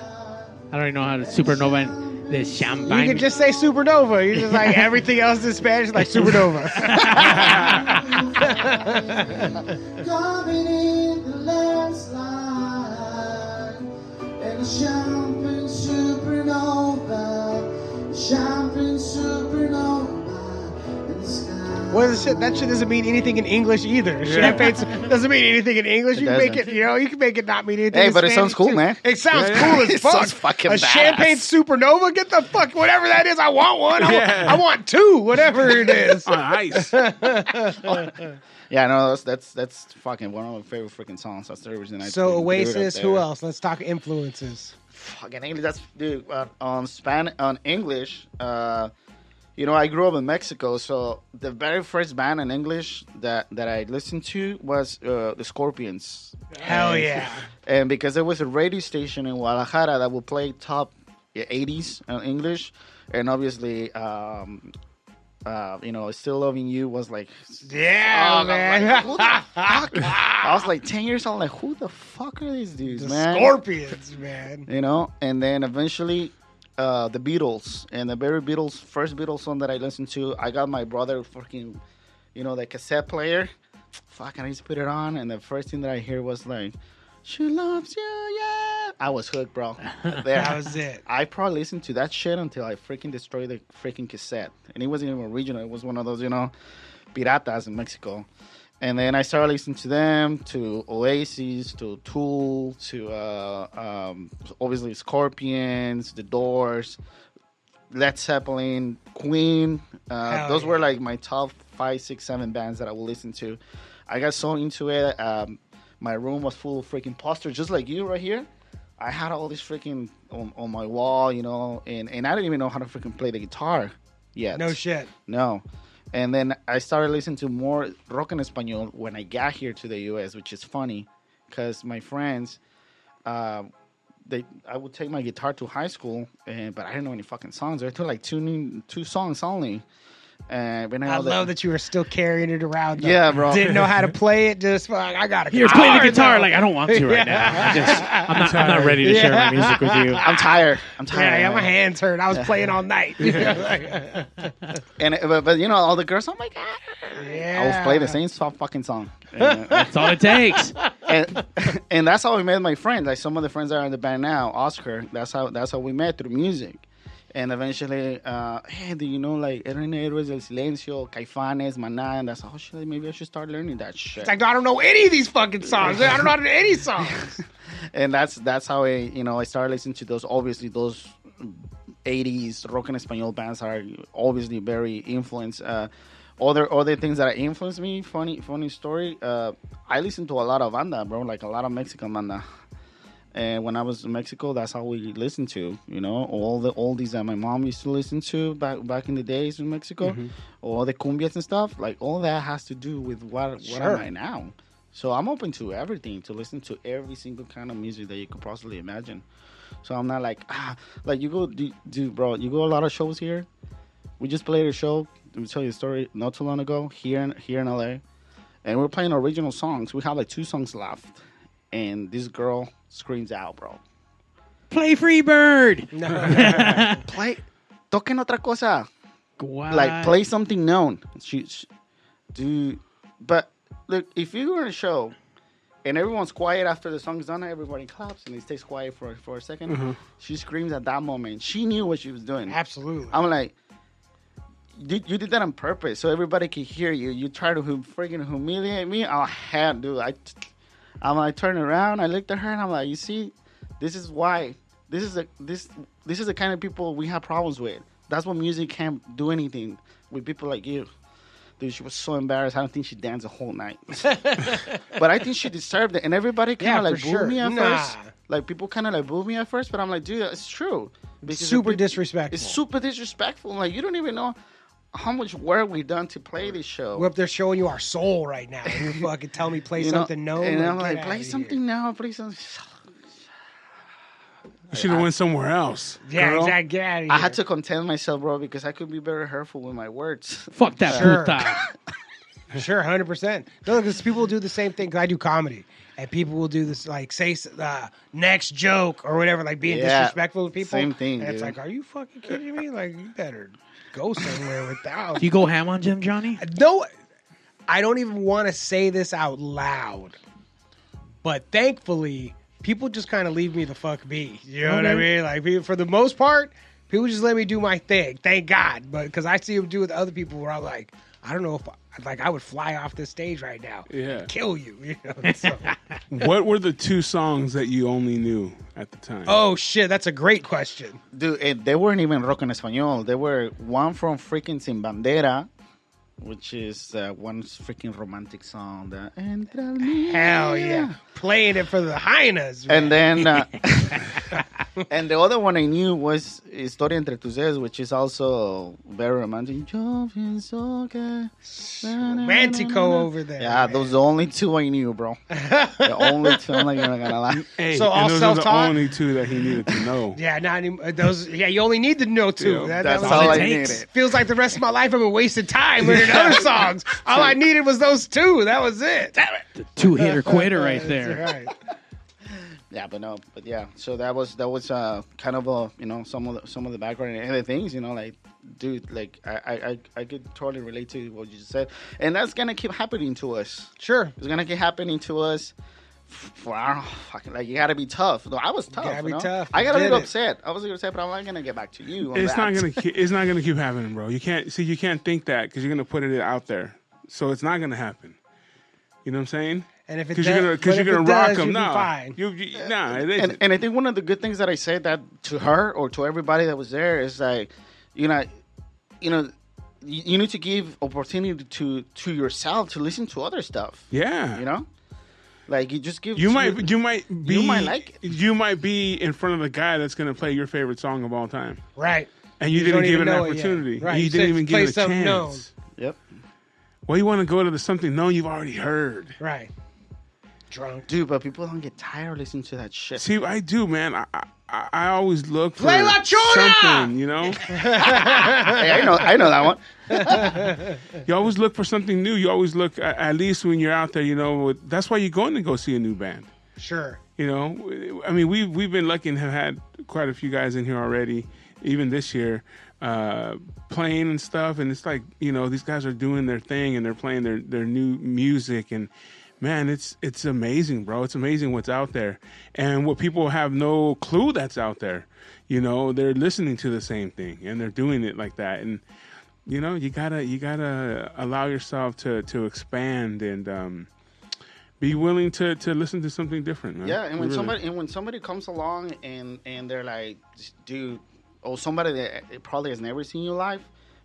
I don't even know how to Supernova and the You champagne. could just say supernova. You just like everything else in Spanish, like supernova. Coming in the landslide and a champagne supernova, champagne supernova in the sky. What is shit? That shit doesn't mean anything in English either. Champagne doesn't mean anything in English. It You can make it, you know, you can make it not mean anything. Hey, but it sounds cool, too. man. It sounds Yeah, cool as it fuck. sounds fucking a badass. champagne supernova. Get the fuck whatever that is. I want one. I, Yeah. want, I want two. Whatever it is. On ice. Yeah, no, that's that's that's fucking one of my favorite freaking songs. That's the reason I. So it Oasis. Who else? Let's talk influences. fucking English. That's dude uh, on Spanish on English. Uh, you know, I grew up in Mexico, so the very first band in English that that I listened to was uh, the Scorpions, Hell yeah. and because there was a radio station in Guadalajara that would play top 80s in English, and obviously. Um, uh, you know, still loving you was like, Yeah, Oh, man. like, who the fuck? I was like ten years old. Like, who the fuck are these dudes, the man? Scorpions, man. you know and then eventually uh the beatles and the very beatles first beatles song that i listened to i got my brother fucking you know the cassette player. Fuck and i used to put it on and the first thing that i hear was like she loves you yeah. I was hooked bro. There That was it. i probably listened to that shit until i freaking destroyed the freaking cassette. And it wasn't even original it was one of those you know piratas in mexico and then I started listening to them, to Oasis, to Tool, to uh, um, obviously Scorpions, The Doors, Led Zeppelin, Queen. Uh, those yeah. were like my top five, six, seven bands that I would listen to. I got so into it. Um, my room was full of freaking posters, just like you right here. I had all this freaking on, on my wall, you know, and, and I didn't even know how to freaking play the guitar yet. No shit. No. And then I started listening to more rock en español when I got here to the U.S., which is funny because my friends, uh, they I would take my guitar to high school, and but I didn't know any fucking songs. I took like two new, two songs only. And when I love that you were still carrying it around. though. Yeah, bro. Didn't know how to play it. Just like I got a Here, guitar. play the guitar. though. Like I don't want to right now. I just, I'm not. I'm not ready to share my music with you. I'm tired. I'm tired. Yeah, yeah, my hands hurt. I was playing all night. And uh, but, but you know, all the girls, oh my god, yeah. I would play the same so- fucking song. And, uh, That's all it takes. and and that's how we met my friends. Like some of the friends that are in the band now, Oscar. That's how that's how we met through music. And eventually, uh, hey, do you know like Eran Héroes del Silencio, Caifanes, Maná? And that's oh shit, maybe I should start learning that shit. It's like I don't know any of these fucking songs. I don't know how to do any songs. and that's that's how I you know I started listening to those. Obviously, those '80s rock en español bands are obviously very influenced. Uh, other other things that influenced me. Funny funny story. Uh, I listen to a lot of banda, bro. Like a lot of Mexican banda. And when I was in Mexico, that's how we listened to, you know, all the oldies that my mom used to listen to back back in the days in Mexico, all the cumbias and stuff. Like all that has to do with what what Sure. am I now? So I'm open to everything, to listen to every single kind of music that you could possibly imagine. So I'm not like ah, like you go, do, do bro, you go a lot of shows here. We just played a show. Let me tell you a story. Not too long ago here in here in LA, and we're playing original songs. We have like two songs left, and this girl screams out, bro. Play Free Bird. Play, toquen otra cosa. What? Like play something known. She, she do, but look, if you're in a show and everyone's quiet after the song's done, everybody claps and it stays quiet for for a 2nd mm-hmm. She screams at that moment. She knew what she was doing. Absolutely. I'm like, you, you did that on purpose so everybody could hear you. You try to hum, freaking humiliate me. Oh, hell, dude. I, I'm like, turn around. I looked at her and I'm like, you see, this is why. This is the this this is the kind of people we have problems with. That's what music can't do anything with people like you. Dude, she was so embarrassed. I don't think she danced the whole night. but I think she deserved it. And everybody kind Yeah, of like for booed sure. me at Nah. first. Like people kind of like booed me at first, but I'm like, dude, it's true. Because Super peop- disrespectful. It's super disrespectful. Like you don't even know how much work we done to play this show. We're up there showing you our soul right now. And you fucking tell me play You know? something known. And I'm like, outta play here. something now, play something. You should have went somewhere else. Yeah, girl. exactly. Get out of here. I had to contain myself, bro, because I could be very hurtful with my words. Fuck that Sure. Sure, hundred percent. No, because people do the same thing. Cause I do comedy, and people will do this like say uh, next joke or whatever, like being Yeah, disrespectful to people. same thing, And it's like, are you fucking kidding me? Like, you better go somewhere without. Do you go ham on Jim Johnny? no, I don't even want to say this out loud, but thankfully, people just kind of leave me the fuck be. You know what I mean? Like, people- for the most part, people just let me do my thing. Thank God. But because I see them do with other people, where I'm like, I don't know if like I would fly off this stage right now, Yeah. kill you. You know. So, What were the two songs that you only knew at the time? oh shit, that's a great question. Dude, eh, they weren't even rock en español. They were one from freaking Sin Bandera, which is uh, one freaking romantic song. That Entre. Hell yeah, playing it for the hyenas. man. And then, uh, and the other one I knew was Historia entre tus dedos, which is also very romantic. Yo pienso que- Romantico over there. Yeah, man. those are the only two I knew, bro. the only two. I'm not even gonna lie. Hey, So all those are the self-taught? only two that he needed to know. Yeah, not any, uh, those. Yeah, you only need to know two. Yeah, That- that That's was all it. I needed. Feels like the rest of my life I've been wasting time learning other songs. All I needed was those two. That was it. Damn it. Two hitter quitter right That's there. right. Yeah, but no, but yeah. So that was that was uh kind of a you know some of the, some of the background and other things. You know, like dude, like I I I, I could totally relate to what you just said, and that's gonna keep happening to us. Sure. It's gonna keep happening to us. For I don't know, fucking like you gotta be tough. No, I was tough. gotta you be know? tough. I got a little upset. I was a little upset, but I'm not gonna get back to you. On It's that. not gonna. ke- It's not gonna keep happening, bro. You can't see. You can't think that because you're gonna put it out there. So it's not gonna happen. You know what I'm saying? And if it Because does, you're gonna, cause you're gonna rock does, them, nah, be No, fine. you, you nah. It isn't. and, and I think one of the good things that I said that to her or to everybody that was there is like, you know, you know, you, you need to give opportunity to to yourself to listen to other stuff. yeah. You know, like you just give. You to- might, you might be, might like it. you might be in front of the guy that's going to play your favorite song of all time, Right. and you, You didn't give it an know it opportunity. Right, You you didn't even give it a something chance. Yep. Well, you want to go to the something known you've already heard. Right. Drunk. Dude, but people don't get tired listening to that shit. See, I do, man. I I, I always look for Play La something. You know, hey, I know, I know that one. you always look for something new. You always look, at, at least when you're out there. You know, with- that's why you're going to go see a new band. Sure. You know, I mean, we've we've been lucky and have had quite a few guys in here already, even this year, uh, playing and stuff. And it's like, you know, these guys are doing their thing and they're playing their their new music. And man, it's it's amazing, bro. It's amazing what's out there, and what people have no clue that's out there. You know, they're listening to the same thing and they're doing it like that, and you know, you gotta you gotta allow yourself to to expand and um, be willing to to listen to something different. Man. Yeah, and when Really. somebody and when somebody comes along and and they're like, dude, or somebody that probably has never seen you live,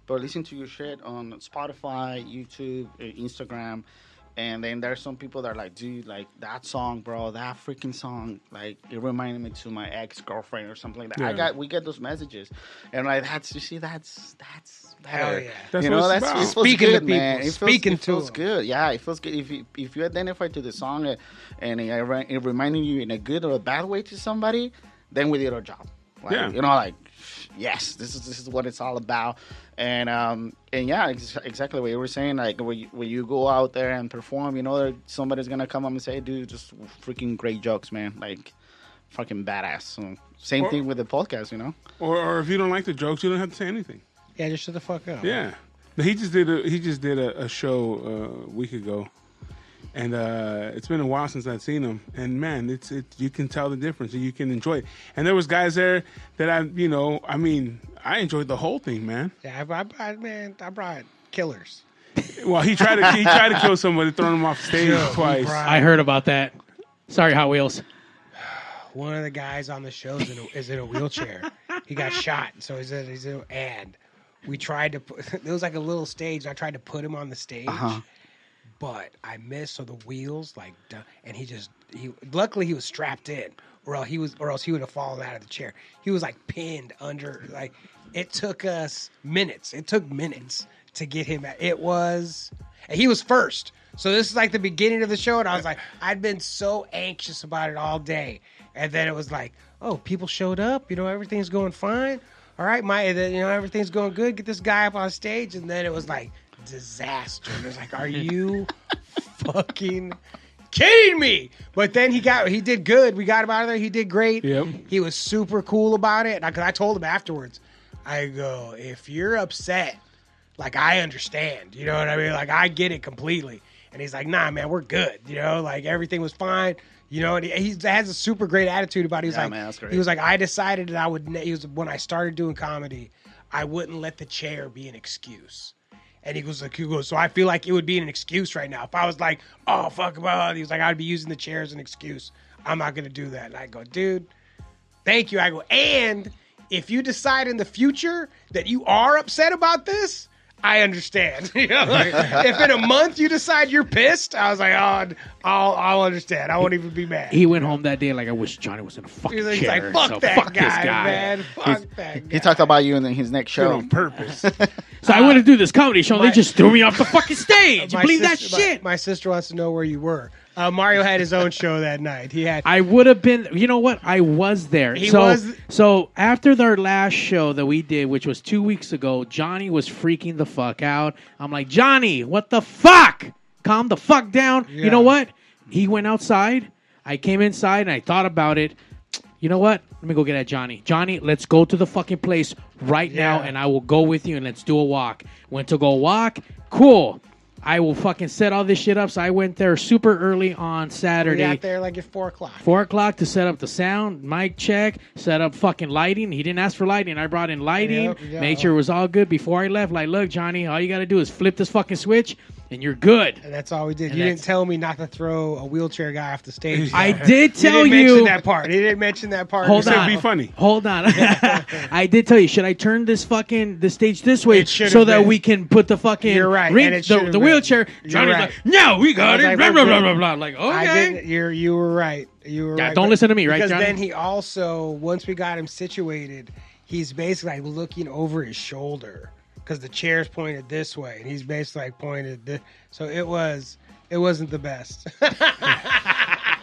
but listen to your shit on Spotify, YouTube, uh, Instagram, and then there's some people that are like, dude, like that song, bro, that freaking song, like it reminded me to my ex girlfriend or something like that. I got we get those messages, and like that's you see that's that's Hell yeah. That's you know, that's about. it feels Speaking to good, man. people, It feels, speaking it to feels them. good. Yeah, it feels good if you if you identify to the song uh, and it, re- it reminding you in a good or a bad way to somebody, then we did our job. Like, Yeah. you know, like yes, this is this is what it's all about. And um and yeah, ex- exactly what you were saying. Like when you, when you go out there and perform, you know, there, somebody's gonna come up and say, "Dude, just freaking great jokes, man!" Like fucking badass. So, same Or- thing with the podcast, you know. or or if you don't like the jokes, you don't have to say anything. Yeah, just shut the fuck up. Yeah, But he just did a he just did a, a show uh, a week ago, and uh, it's been a while since I've seen him. And man, it's it you can tell the difference and you can enjoy it. And there was guys there that I you know I mean I enjoyed the whole thing, man. Yeah, I, I, I man, I brought killers. Well, he tried to he tried to kill somebody, throwing him off stage Yeah, twice. brought- I heard about that. Sorry, Hot Wheels. One of the guys on the show is in a, is in a wheelchair. he got shot, so he's in, he's in, and we tried to put. There was like a little stage. I tried to put him on the stage, Uh-huh. But I missed. So the wheels like, and he just he. Luckily, he was strapped in, or else he was, or else he would have fallen out of the chair. He was like pinned under. Like it took us minutes. It took minutes to get him. At, it was, and he was first. So this is like the beginning of the show, and I was like, I'd been so anxious about it all day, and then it was like, oh, people showed up. You know, everything's going fine. All right, my, you know, everything's going good. Get this guy up on stage, and then it was like disaster. It was like, are you fucking kidding me? But then he got, he did good. We got him out of there. He did great. Yep. He was super cool about it. And because I told him afterwards, I go, if you're upset, like I understand, you know what I mean? Like I get it completely. And he's like, nah, man, we're good. You know, like everything was fine. You know, and he, he has a super great attitude about it. He's Yeah, like, man, that's great. he was like, I decided that I would. He was when I started doing comedy, I wouldn't let the chair be an excuse. And he goes he goes, so I feel like it would be an excuse right now if I was like, oh fuck about. He was like, I'd be using the chair as an excuse. I'm not gonna do that. And I go, dude, thank you. I go, and if you decide in the future that you are upset about this, I understand. You know, like, if in a month you decide you're pissed, I was like, oh, I'll, I'll understand. I won't even be mad. He went home that day like I wish Johnny was in a fucking He's like, he's chair. like, fuck so that fuck guy, this guy. man. Fuck that guy. He talked about you in his next show. on purpose. So I went to do this comedy show. and they just threw me off the fucking stage. You My believe that sister- my- shit? My, sister wants to know where you were. Uh, Mario had his own show that night. He had. I would have been. You know what? I was there. He so, was- So after their last show that we did, which was two weeks ago, Johnny was freaking the fuck out. I'm like, Johnny, what the fuck? Calm the fuck down. Yeah. You know what? He went outside. I came inside and I thought about it. You know what? Let me go get at Johnny. Johnny, let's go to the fucking place right now, and I will go with you and let's do a walk. Went to go walk. Cool. I will fucking set all this shit up. So I went there super early on we Saturday got there like at four o'clock. four o'clock to set up the sound, mic check, set up fucking lighting. He didn't ask for lighting. I brought in lighting, Yep, yeah. made sure it was all good before I left. Like, look, Johnny, all you got to do is flip this fucking switch, and you're good. And that's all we did. And you didn't that's- tell me not to throw a wheelchair guy off the stage. I did He tell didn't you. mention that part. He didn't mention that part. Hold He said on, be funny. Hold on. I did tell you. Should I turn this fucking the stage this way It should so have that been. we can put the fucking You're right, ring- and it the, should have the been. wheelchair? You're Johnny's right. like, no, we got I was it. like, blah, blah, blah, blah, blah. Like, okay. I didn't. You're you were right. You were Yeah, right. don't But- listen to me, right, Because Johnny? then he also once we got him situated, he's basically like looking over his shoulder because the chair's pointed this way, and he's basically like pointed this. So it was. It wasn't the best. I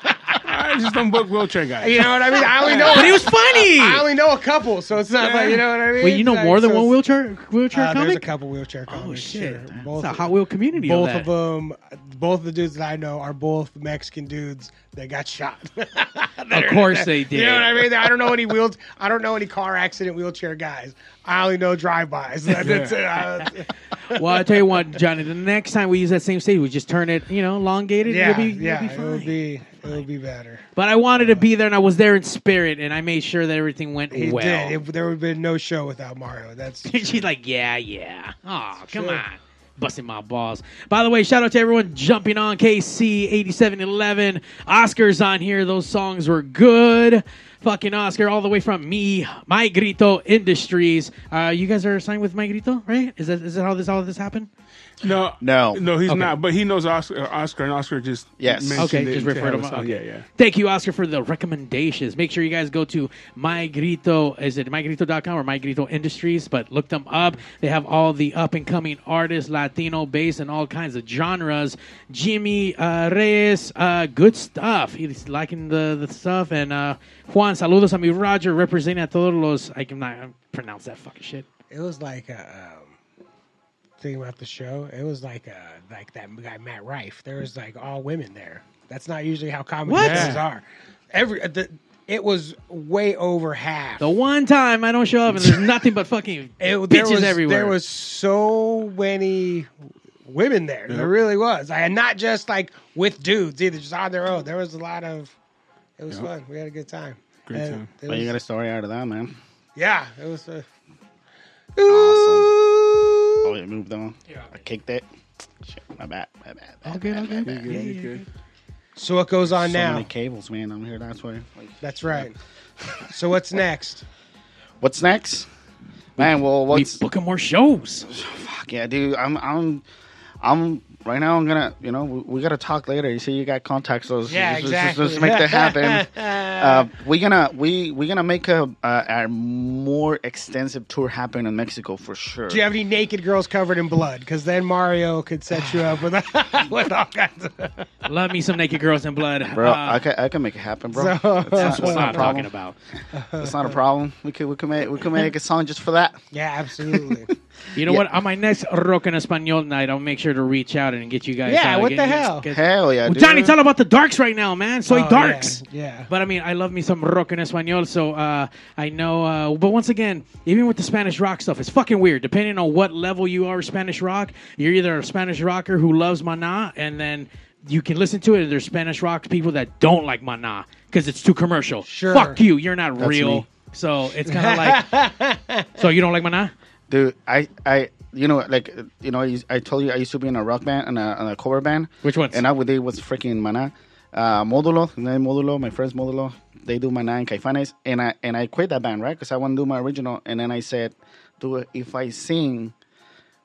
just don't book wheelchair guys. you know what I mean? I only know. But he was funny. I only know a couple, so it's not like you know what I mean. Wait, you know Like, more than so one wheelchair wheelchair Uh, there's a couple wheelchair Oh shit! sure. It's Both a Hot Wheel community. both of, of them, both the dudes that I know are both Mexican dudes that got shot. Of course they did. You know what I mean? I don't know any wheels. I don't know any car accident wheelchair guys. I only know drive-bys. That's it. Uh, well, I tell you what, Johnny. The next time we use that same stage, we just turn it, you know, elongated. Yeah, it'll be, it'll yeah, be it will be it will be better. But I wanted to be there, and I was there in spirit, and I made sure that everything went He well. did. It, there would have been no show without Mario. That's She's like, yeah, yeah. Oh, come Sure. on. Busting my balls. By the way, shout out to everyone jumping on KC 8711. Oscar's on here. Those songs were good. Fucking Oscar, all the way from me, My Grito Industries. Uh, you guys are signed with My Grito, right? Is that is that how this all this happened? No, No. no, he's Okay. not. But he knows Oscar, Oscar and Oscar just Yes. Okay, it just to refer to him. a okay. Yeah, yeah. Thank you, Oscar, for the recommendations. Make sure you guys go to mygrito. Is it mygrito.com or mygrito industries? But look them up. They have all the up and coming artists, Latino based, and all kinds of genres. Jimmy uh, Reyes, uh, good stuff. He's liking the, the stuff. And uh, Juan, saludos a mi Roger, representing a todos los. I cannot pronounce that fucking shit. it was like a um, thing about the show. It was like a like that guy Matt Rife. There was like all women there. That's not usually how comedy What? shows are. Every the, it was way over half. The one time I don't show up and there's nothing but fucking It, bitches there was, everywhere. There was so many women there. There really was, and not just like with dudes either, just on their own. There was a lot of. It was Yep. fun. We had a good time. Great And time. it But you was- got a story out of that, man. yeah, it was. Uh, Oh, you moved on. Yeah. I kicked it. Shit, my bad. My bad. bad, Okay, bad, okay. bad, bad. Yeah, yeah, yeah. Good. So what goes on So now? many cables, man. I'm here. That's why. That's right. So what's next? What's next, man? Well, We what's booking more shows. fuck yeah, dude? I'm, I'm, I'm right now. I'm gonna, you know, we, we gotta talk later. You see, you got contacts, so let's- Yeah, let's, exactly. Let's, let's make that happen. uh, we're gonna, we, we're gonna make a, a, a more extensive tour happen in Mexico for sure. Do you have any naked girls covered in blood? Because then Mario could set you up with, with all kinds of. Love me some naked girls in blood. Bro, Uh, I can, I can make it happen, bro. So- That's, that's what I'm talking about. That's not a problem. We could, we could make, we could make a song just for that. Yeah, absolutely. You know Yeah. what? On my next Rock en Español night, I'll make sure to reach out and get you guys. Yeah, uh, what the get- hell? get- Hell yeah, Well. Johnny, it's all about the darks right now, man. Soy Oh, darks. Yeah. yeah. But I mean, I love me some rock en español, so uh, I know. Uh, but once again, even with the Spanish rock stuff, it's fucking weird. Depending on what level you are, Spanish rock, you're either a Spanish rocker who loves Maná, and then you can listen to it. And there's Spanish rock people that don't like Maná because it's too commercial. Sure. Fuck you. You're not That's real. me. So it's kind of like. so you don't like Maná? Dude i i you know like you know I, I told you i used to be in a rock band and a, and a cover band. Which ones? and i would they was freaking Maná uh modulo then modulo my friends modulo they do Maná and caifanes. And i and i quit that band right? Because i want to do my original. And then i said dude if i sing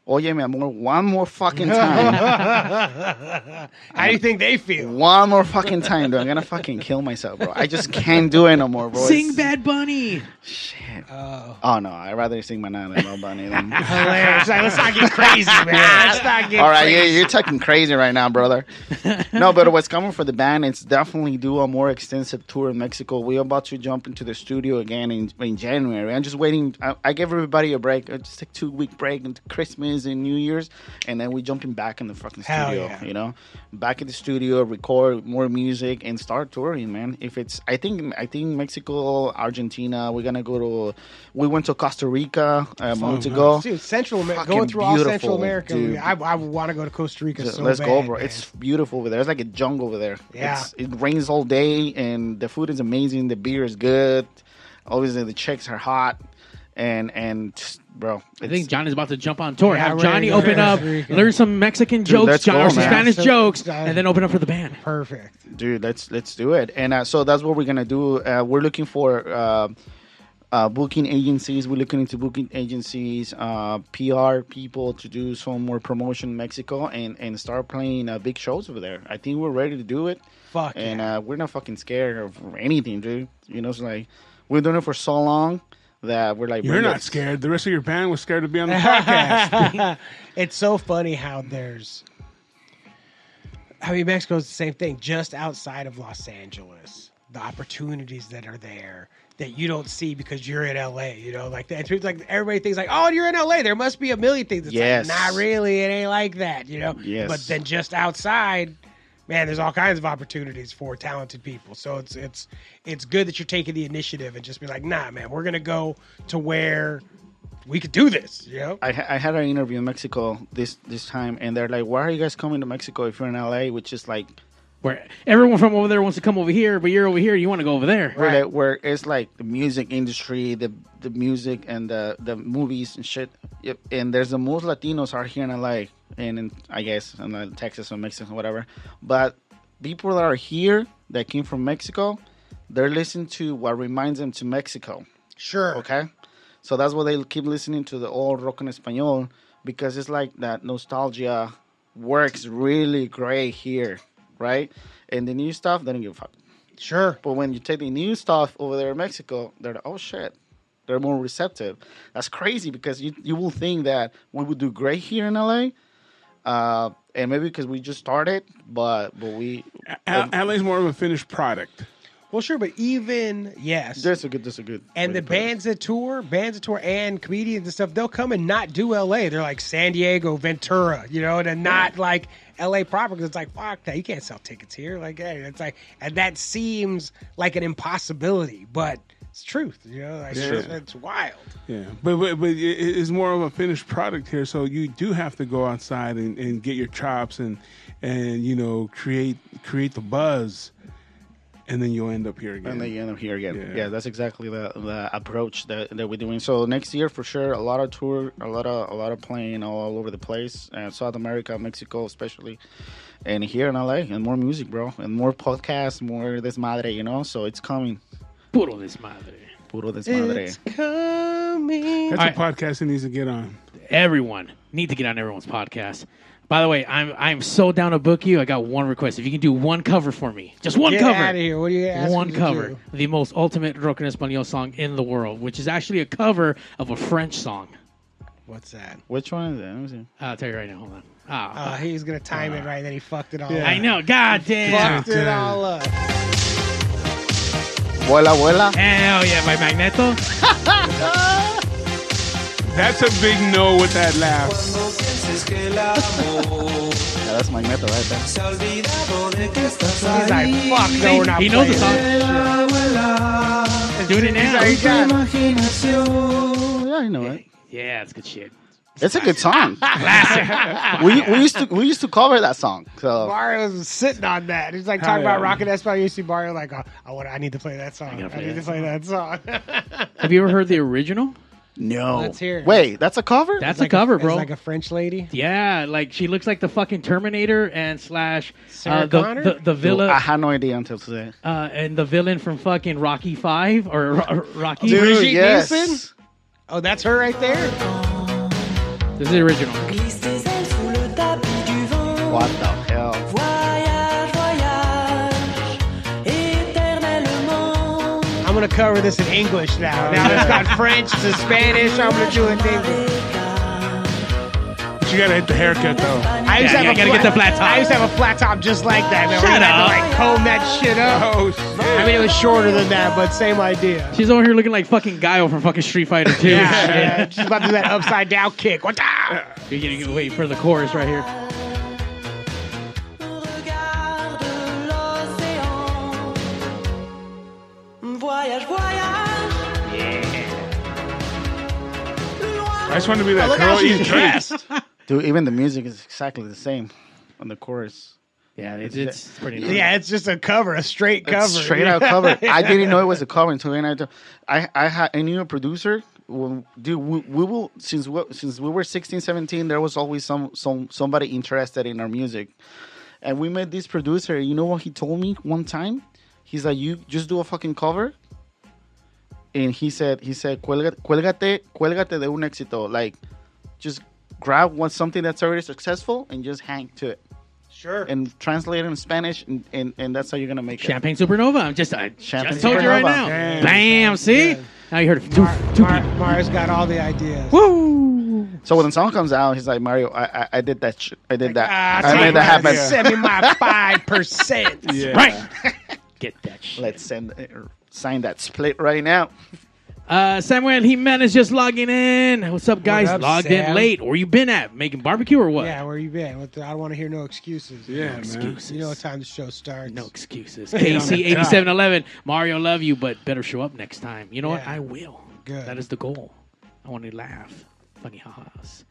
Oye, mi amor, one more fucking time. How do you think they feel? one more fucking time, dude. I'm gonna fucking kill myself, bro. I just can't do it no more, bro. Sing It's- Bad Bunny. Shit. Oh. Oh no, I'd rather sing Maná than No Bunny. Than... Hilarious. Like, let's not get crazy, man. Let's not get All right, crazy. yeah, you're talking crazy right now, brother. no, but what's coming for the band? It's definitely do a more extensive tour in Mexico. We're about to jump into the studio again in, in January. I'm just waiting. I, I give everybody a break. I just take two week break into Christmas and New Year's, and then we jumping back in the fucking Hell studio. yeah. You know, back in the studio, record more music, and start touring, man. If it's, I think, I think Mexico, Argentina. We're gonna go to. We went to Costa Rica uh, a month ago. Dude, Central America, going through all Central America. dude. I, I want to go to Costa Rica so Let's bad, go, bro. man. It's beautiful over there. It's like a jungle over there. Yeah. It's, it rains all day, and the food is amazing. The beer is good. Obviously, the chicks are hot, and and just, bro, I think Johnny's about to jump on tour. Yeah, Have we're Johnny gonna open up, Costa Rica. learn some Mexican jokes, let's John, go, or some man. Spanish So- jokes, so- and then open up for the band. perfect. dude. Let's let's do it. And uh, so that's what we're gonna do. Uh, we're looking for. Uh, uh, booking agencies. We're looking into booking agencies, uh, PR people to do some more promotion in Mexico and, and start playing uh, big shows over there. I think we're ready to do it. Fuck and yeah. uh, we're not fucking scared of anything, dude. You know, it's like we're doing it for so long that we're like, You're bring not it. scared. The rest of your band was scared to be on the podcast. it's so funny how there's. I mean, Mexico's the same thing. Just outside of Los Angeles, the opportunities that are there that you don't see because you're in LA. You know, like that. It's like everybody thinks like, oh, you're in LA. There must be a million things. It's Yes. like, not really. It ain't like that. You know. Yes. But then just outside. Man, there's all kinds of opportunities for talented people. So it's it's it's good that you're taking the initiative and just be like, nah, man, we're gonna go to where we could do this. You know, I, I had an interview in Mexico this this time, and they're like, "Why are you guys coming to Mexico if you're in LA?" Which is like Where everyone from over there wants to come over here, but you're over here, you want to go over there. where, they- where it's like the music industry, the the music and the the movies and shit. Yep. And there's the most Latinos are here in LA, and in, I guess in Texas or Mexico, or whatever. But people that are here that came from Mexico, they're listening to what reminds them to Mexico. sure. Okay, so that's why they keep listening to the old rock en español because it's like that nostalgia works really great here, right? And the new stuff, they don't give a fuck. Sure. But when you take the new stuff over there in Mexico, they're like, oh shit, they're more receptive. That's crazy because you you will think that we would do great here in LA, uh, and maybe because we just started, but but we L- LA's more of a finished product. Well, sure, but even yes, there's a good there's a good and the to put it. bands that tour, bands that tour, and comedians and stuff, they'll come and not do L.A. They're like San Diego, Ventura, you know, and not like L.A. proper because it's like fuck that you can't sell tickets here. Like, hey, it's like, and that seems like an impossibility, but it's truth, you know, like Yeah. it's, it's wild. Yeah, but but but it's more of a finished product here, so you do have to go outside and, and get your chops and and you know create create the buzz, and then you'll end up here again. And then you end up here again. Yeah. Yeah, that's exactly the, the approach that, that we're doing. So next year for sure, a lot of tour, a lot of a lot of playing all over the place, uh, South America, Mexico especially, and here in LA, and more music, bro, and more podcasts, more this madre, you know. So it's coming, Puro desmadre. puro desmadre. It's coming. That's All a podcast that needs to get on. Everyone need to get on everyone's podcast. By the way, I'm I'm so down to book you. I got one request. If you can do one cover for me, just one Get cover. out of here! What are you asking one me to cover, do? the most ultimate rock en español song in the world, which is actually a cover of a French song. What's that? Which one is it? Let me see. I'll tell you right now. Hold on. Ah, Uh, he was gonna time it right, then he fucked it all. Yeah. up. I know. God damn. Fucked it all up. Vuela, vuela. Hell yeah, by Magneto. That's a big no with that laugh. Yeah, that's Magneto right there. He's like, fuck, no, we're not he knows the song. it. He's doing it now. There you go. Oh, yeah, I know it. Yeah, it's good shit. It's a good song. we we used to we used to cover that song. So Mario's sitting on that. He's like talking about yeah. rock en español. You see Mario like, oh, I want, I need to play that song. I, gotta need that to play that song. Have you ever heard the original? No. Let's hear it. Wait, that's a cover. That's Like a cover, it's bro. like a French lady. yeah, like she looks like the fucking Terminator and slash Sarah uh, the, Connor? the the I had no idea until today. uh, and the villain from fucking Rocky Five or Ro- Rocky. Dude. Brigitte yes. Nielsen? Oh, that's her right there. This is the original. Glisse tes gonna cover this in English now. Oh, now it's got French to Spanish. I'm gonna do it in English. But you gotta hit the haircut though. I used to have you a gotta get the flat top. I used to have a flat top just like that. Man, where Shut you had up. to like comb that shit up. Oh shit! I mean, it was shorter than that, but same idea. She's over here looking like fucking Guile from fucking Street Fighter 2. Yeah, yeah. She's about to do that upside down kick. What the? You're gonna wait for the chorus right here. I just want to be that Look girl how she's eating dressed. Dude, even the music is exactly the same on the chorus. Yeah, it's, it's pretty nice. Yeah, it's just a cover, a straight cover. It's straight out cover. I didn't know it was a cover until then. I, t- I, I had I knew a producer. Well, dude, we, we will since we, since we were 16, 17, there was always some some somebody interested in our music, and we met this producer. You know what he told me one time? He's like, "You just do a fucking cover." And he said, "He said, Cuelga, cuélgate, cuélgate de un éxito. Like, just grab one something that's already successful and just hang to it, Sure. and translate it in Spanish, and, and, and that's how you're gonna make it." Champagne Supernova. I'm just, I Champagne just told you right now. Damn. Bam. See? Now you heard it from two, Mar- two Mar- people. Mario's got all the ideas. Woo! So when the song comes out, he's like, Mario, I I, I did that. Sh- I did that. Ah, I take made that happen. idea. Send me my five percent. Yeah. Right. Get that shit. Let's send uh, sign that split right now. Uh, Samuel Jimenez just logging in. What's up, guys? up, Logged in late. Where you been at? Making barbecue or what? Yeah, where you been? What the- I don't want to hear no excuses. Yeah, man. Excuses. You know what time the show starts. No excuses. KC eighty seven eleven. Mario, love you, but better show up next time. You know what? I will. Good. That is the goal. I want to laugh. Funny ha-has.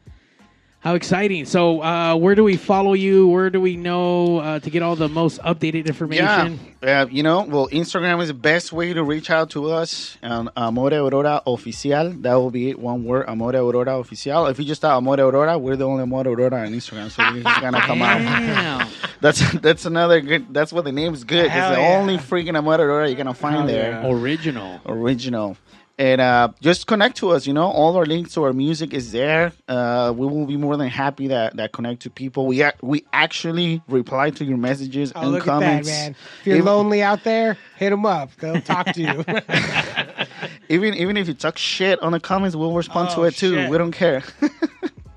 How exciting! So, uh, where do we follow you? Where do we know uh, to get all the most updated Yeah, information? uh, you know, well, Instagram is the best way to reach out to us. Um, Amore Aurora Oficial. That will be it, one word, Amore Aurora Oficial. If you just type Amore Aurora, we're the only Amore Aurora on Instagram, so it's gonna come out. That's that's another good. That's what the name is good. It's the yeah. only freaking Amore Aurora you're gonna find there. yeah. Original. original. And uh, just connect to us. You know, all our links to our music is there. Uh, we will be more than happy that that connect to people. We ac- we actually reply to your messages Oh, and look comments. at that, man. If you're Even- lonely out there, hit them up. They'll talk to you. Even even if you talk shit on the comments, we'll respond to Oh, it too. shit. We don't care.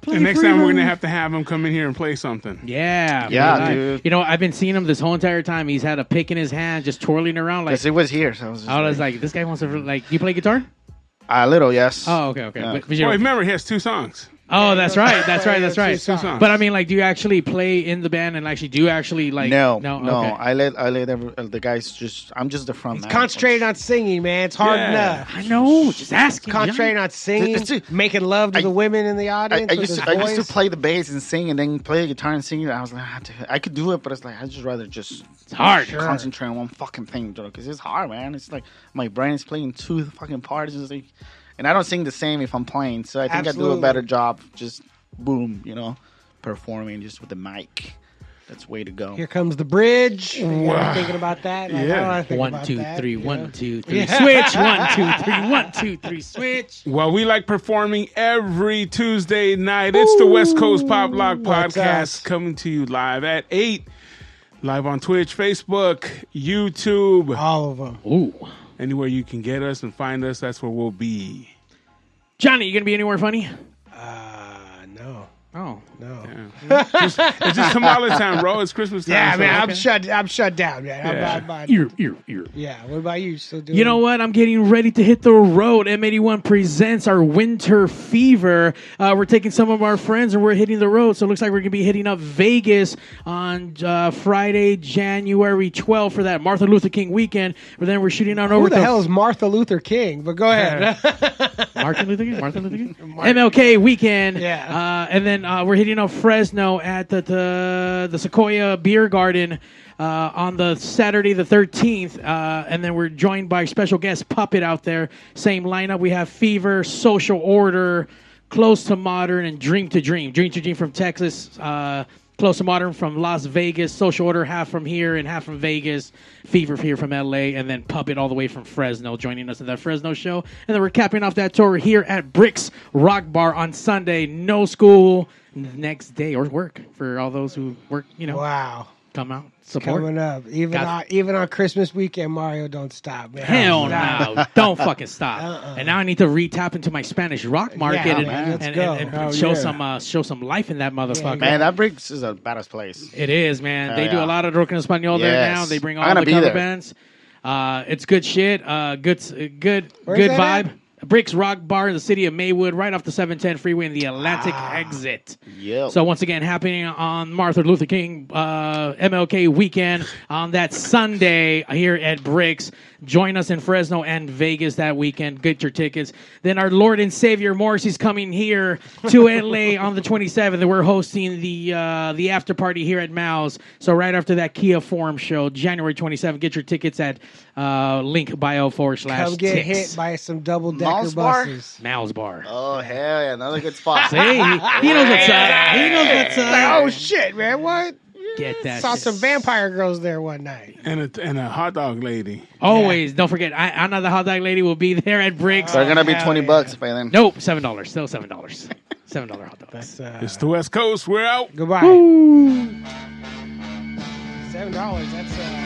And next time we're gonna have to have him come in here and play something. Yeah, Yeah, man. dude. You know, I've been seeing him this whole entire time. He's had a pick in his hand, just twirling around like. Because it was here, so I was just I was like, like, this guy wants to like. You play guitar? a little, yes. Oh, okay, okay. Yeah. But, but you Oh, remember he has two songs. Oh, that's right, that's right, that's right. Two right. songs. But I mean, like, do you actually play in the band and actually do you actually like? no, no, no. Okay. I let I let every, uh, the guys just. I'm just the front man. Concentrating on singing, man. It's hard Yeah. enough. I know. Just asking. Concentrating on singing, It's- it's- making love to I- the women in the I, audience. I with used his to, I used voice. to play the bass and sing, and then play the guitar and sing. I was like, dude, I could do it, but it's like I just rather just It's hard. Sure. concentrate on one fucking thing, dude. because it's hard, man. It's like my brain is playing two fucking parts, and, it's like, and I don't sing the same if I'm playing. So I think I do a better job, just boom, you know, performing just with the mic. That's way to go. Here comes the bridge. You know, Wow. thinking about that. Like, Yeah. I don't wanna think One, about two, that, three, you one, know? two, three, Yeah. switch. One, two, three, one, two, three, switch. Well, we like performing every Tuesday night. It's the West Coast Pop Lock Podcast coming to you live at 8. Live on Twitch, Facebook, YouTube, All of them. Ooh, anywhere you can get us and find us, that's where we'll be. Johnny, you gonna be anywhere funny? Uh, no, Oh, no. Yeah. just, it's just tamale time, bro. It's Christmas time. Yeah, so- man, I'm shut. I'm shut down, man. I'm, Yeah. I'm, I'm- ear, ear, ear. yeah. What about you? Still doing? You know what? I'm getting ready to hit the road. M81 presents our Winter Fever. Uh, we're taking some of our friends and we're hitting the road. So it looks like we're going to be hitting up Vegas on uh, Friday, January 12th for that Martin Luther King weekend. But then we're shooting on Who over the to hell is Martha Luther King? But go ahead. Martin Luther King. Martin Luther King. MLK weekend. Yeah. Uh, and then uh, we're hitting up Fresno at the the, the Sequoia Beer Garden. Uh, on the Saturday the 13th, uh, and then we're joined by special guest Puppet out there. Same lineup. We have Fever, Social Order, Close to Modern, and Dream to Dream. Dream to Dream from Texas. Uh, Close to Modern from Las Vegas, Social Order half from here and half from Vegas, Fever here from LA, and then Puppet all the way from Fresno joining us at that Fresno show. And then we're capping off that tour here at Bricks Rock Bar on Sunday. No school next day or work for all those who work, you know, wow. come out, support. Coming up, even Got- on, even on Christmas weekend, Mario don't stop. Man. Hell no! Don't fucking stop. Uh-uh. And now I need to re-tap into my Spanish rock market Yeah, and, man, let's and, go. and- and Hell show yeah. some uh, show some life in that motherfucker. Man, that bricks is a badass place. It is, man. Hell they do a lot of rock en español there now. They bring all the be cover there. bands. Uh, it's good shit. Uh, good, good, Where's good that vibe. Bricks Rock Bar in the city of Maywood, right off the 710 freeway in the Atlantic Ah. exit. Yep. So once again, happening on Martin Luther King uh, MLK weekend on that Sunday here at Bricks. Join us in Fresno and Vegas that weekend. Get your tickets. Then our Lord and Savior Morrissey's coming here to LA on the 27th, and we're hosting the uh, the after party here at Mao's. So right after that Kia Forum show, January 27th. Get your tickets at uh, link bio forward slash Come get ticks. hit by some double decker Mal's bar? buses. Mao's bar. Oh hell yeah, another good spot. See, he, he knows what's up. He knows what's up. Oh shit, man! What? Get that. Saw shit. some vampire girls there one night. And a, and a hot dog lady. Always, don't forget. I, know the hot dog lady will be there at Bricks. They're gonna be hell twenty yeah. bucks by then. nope, seven dollars. Still seven dollars. Seven dollar hot dogs. That's uh, It's the West Coast. We're out. goodbye. Seven dollars. That's uh.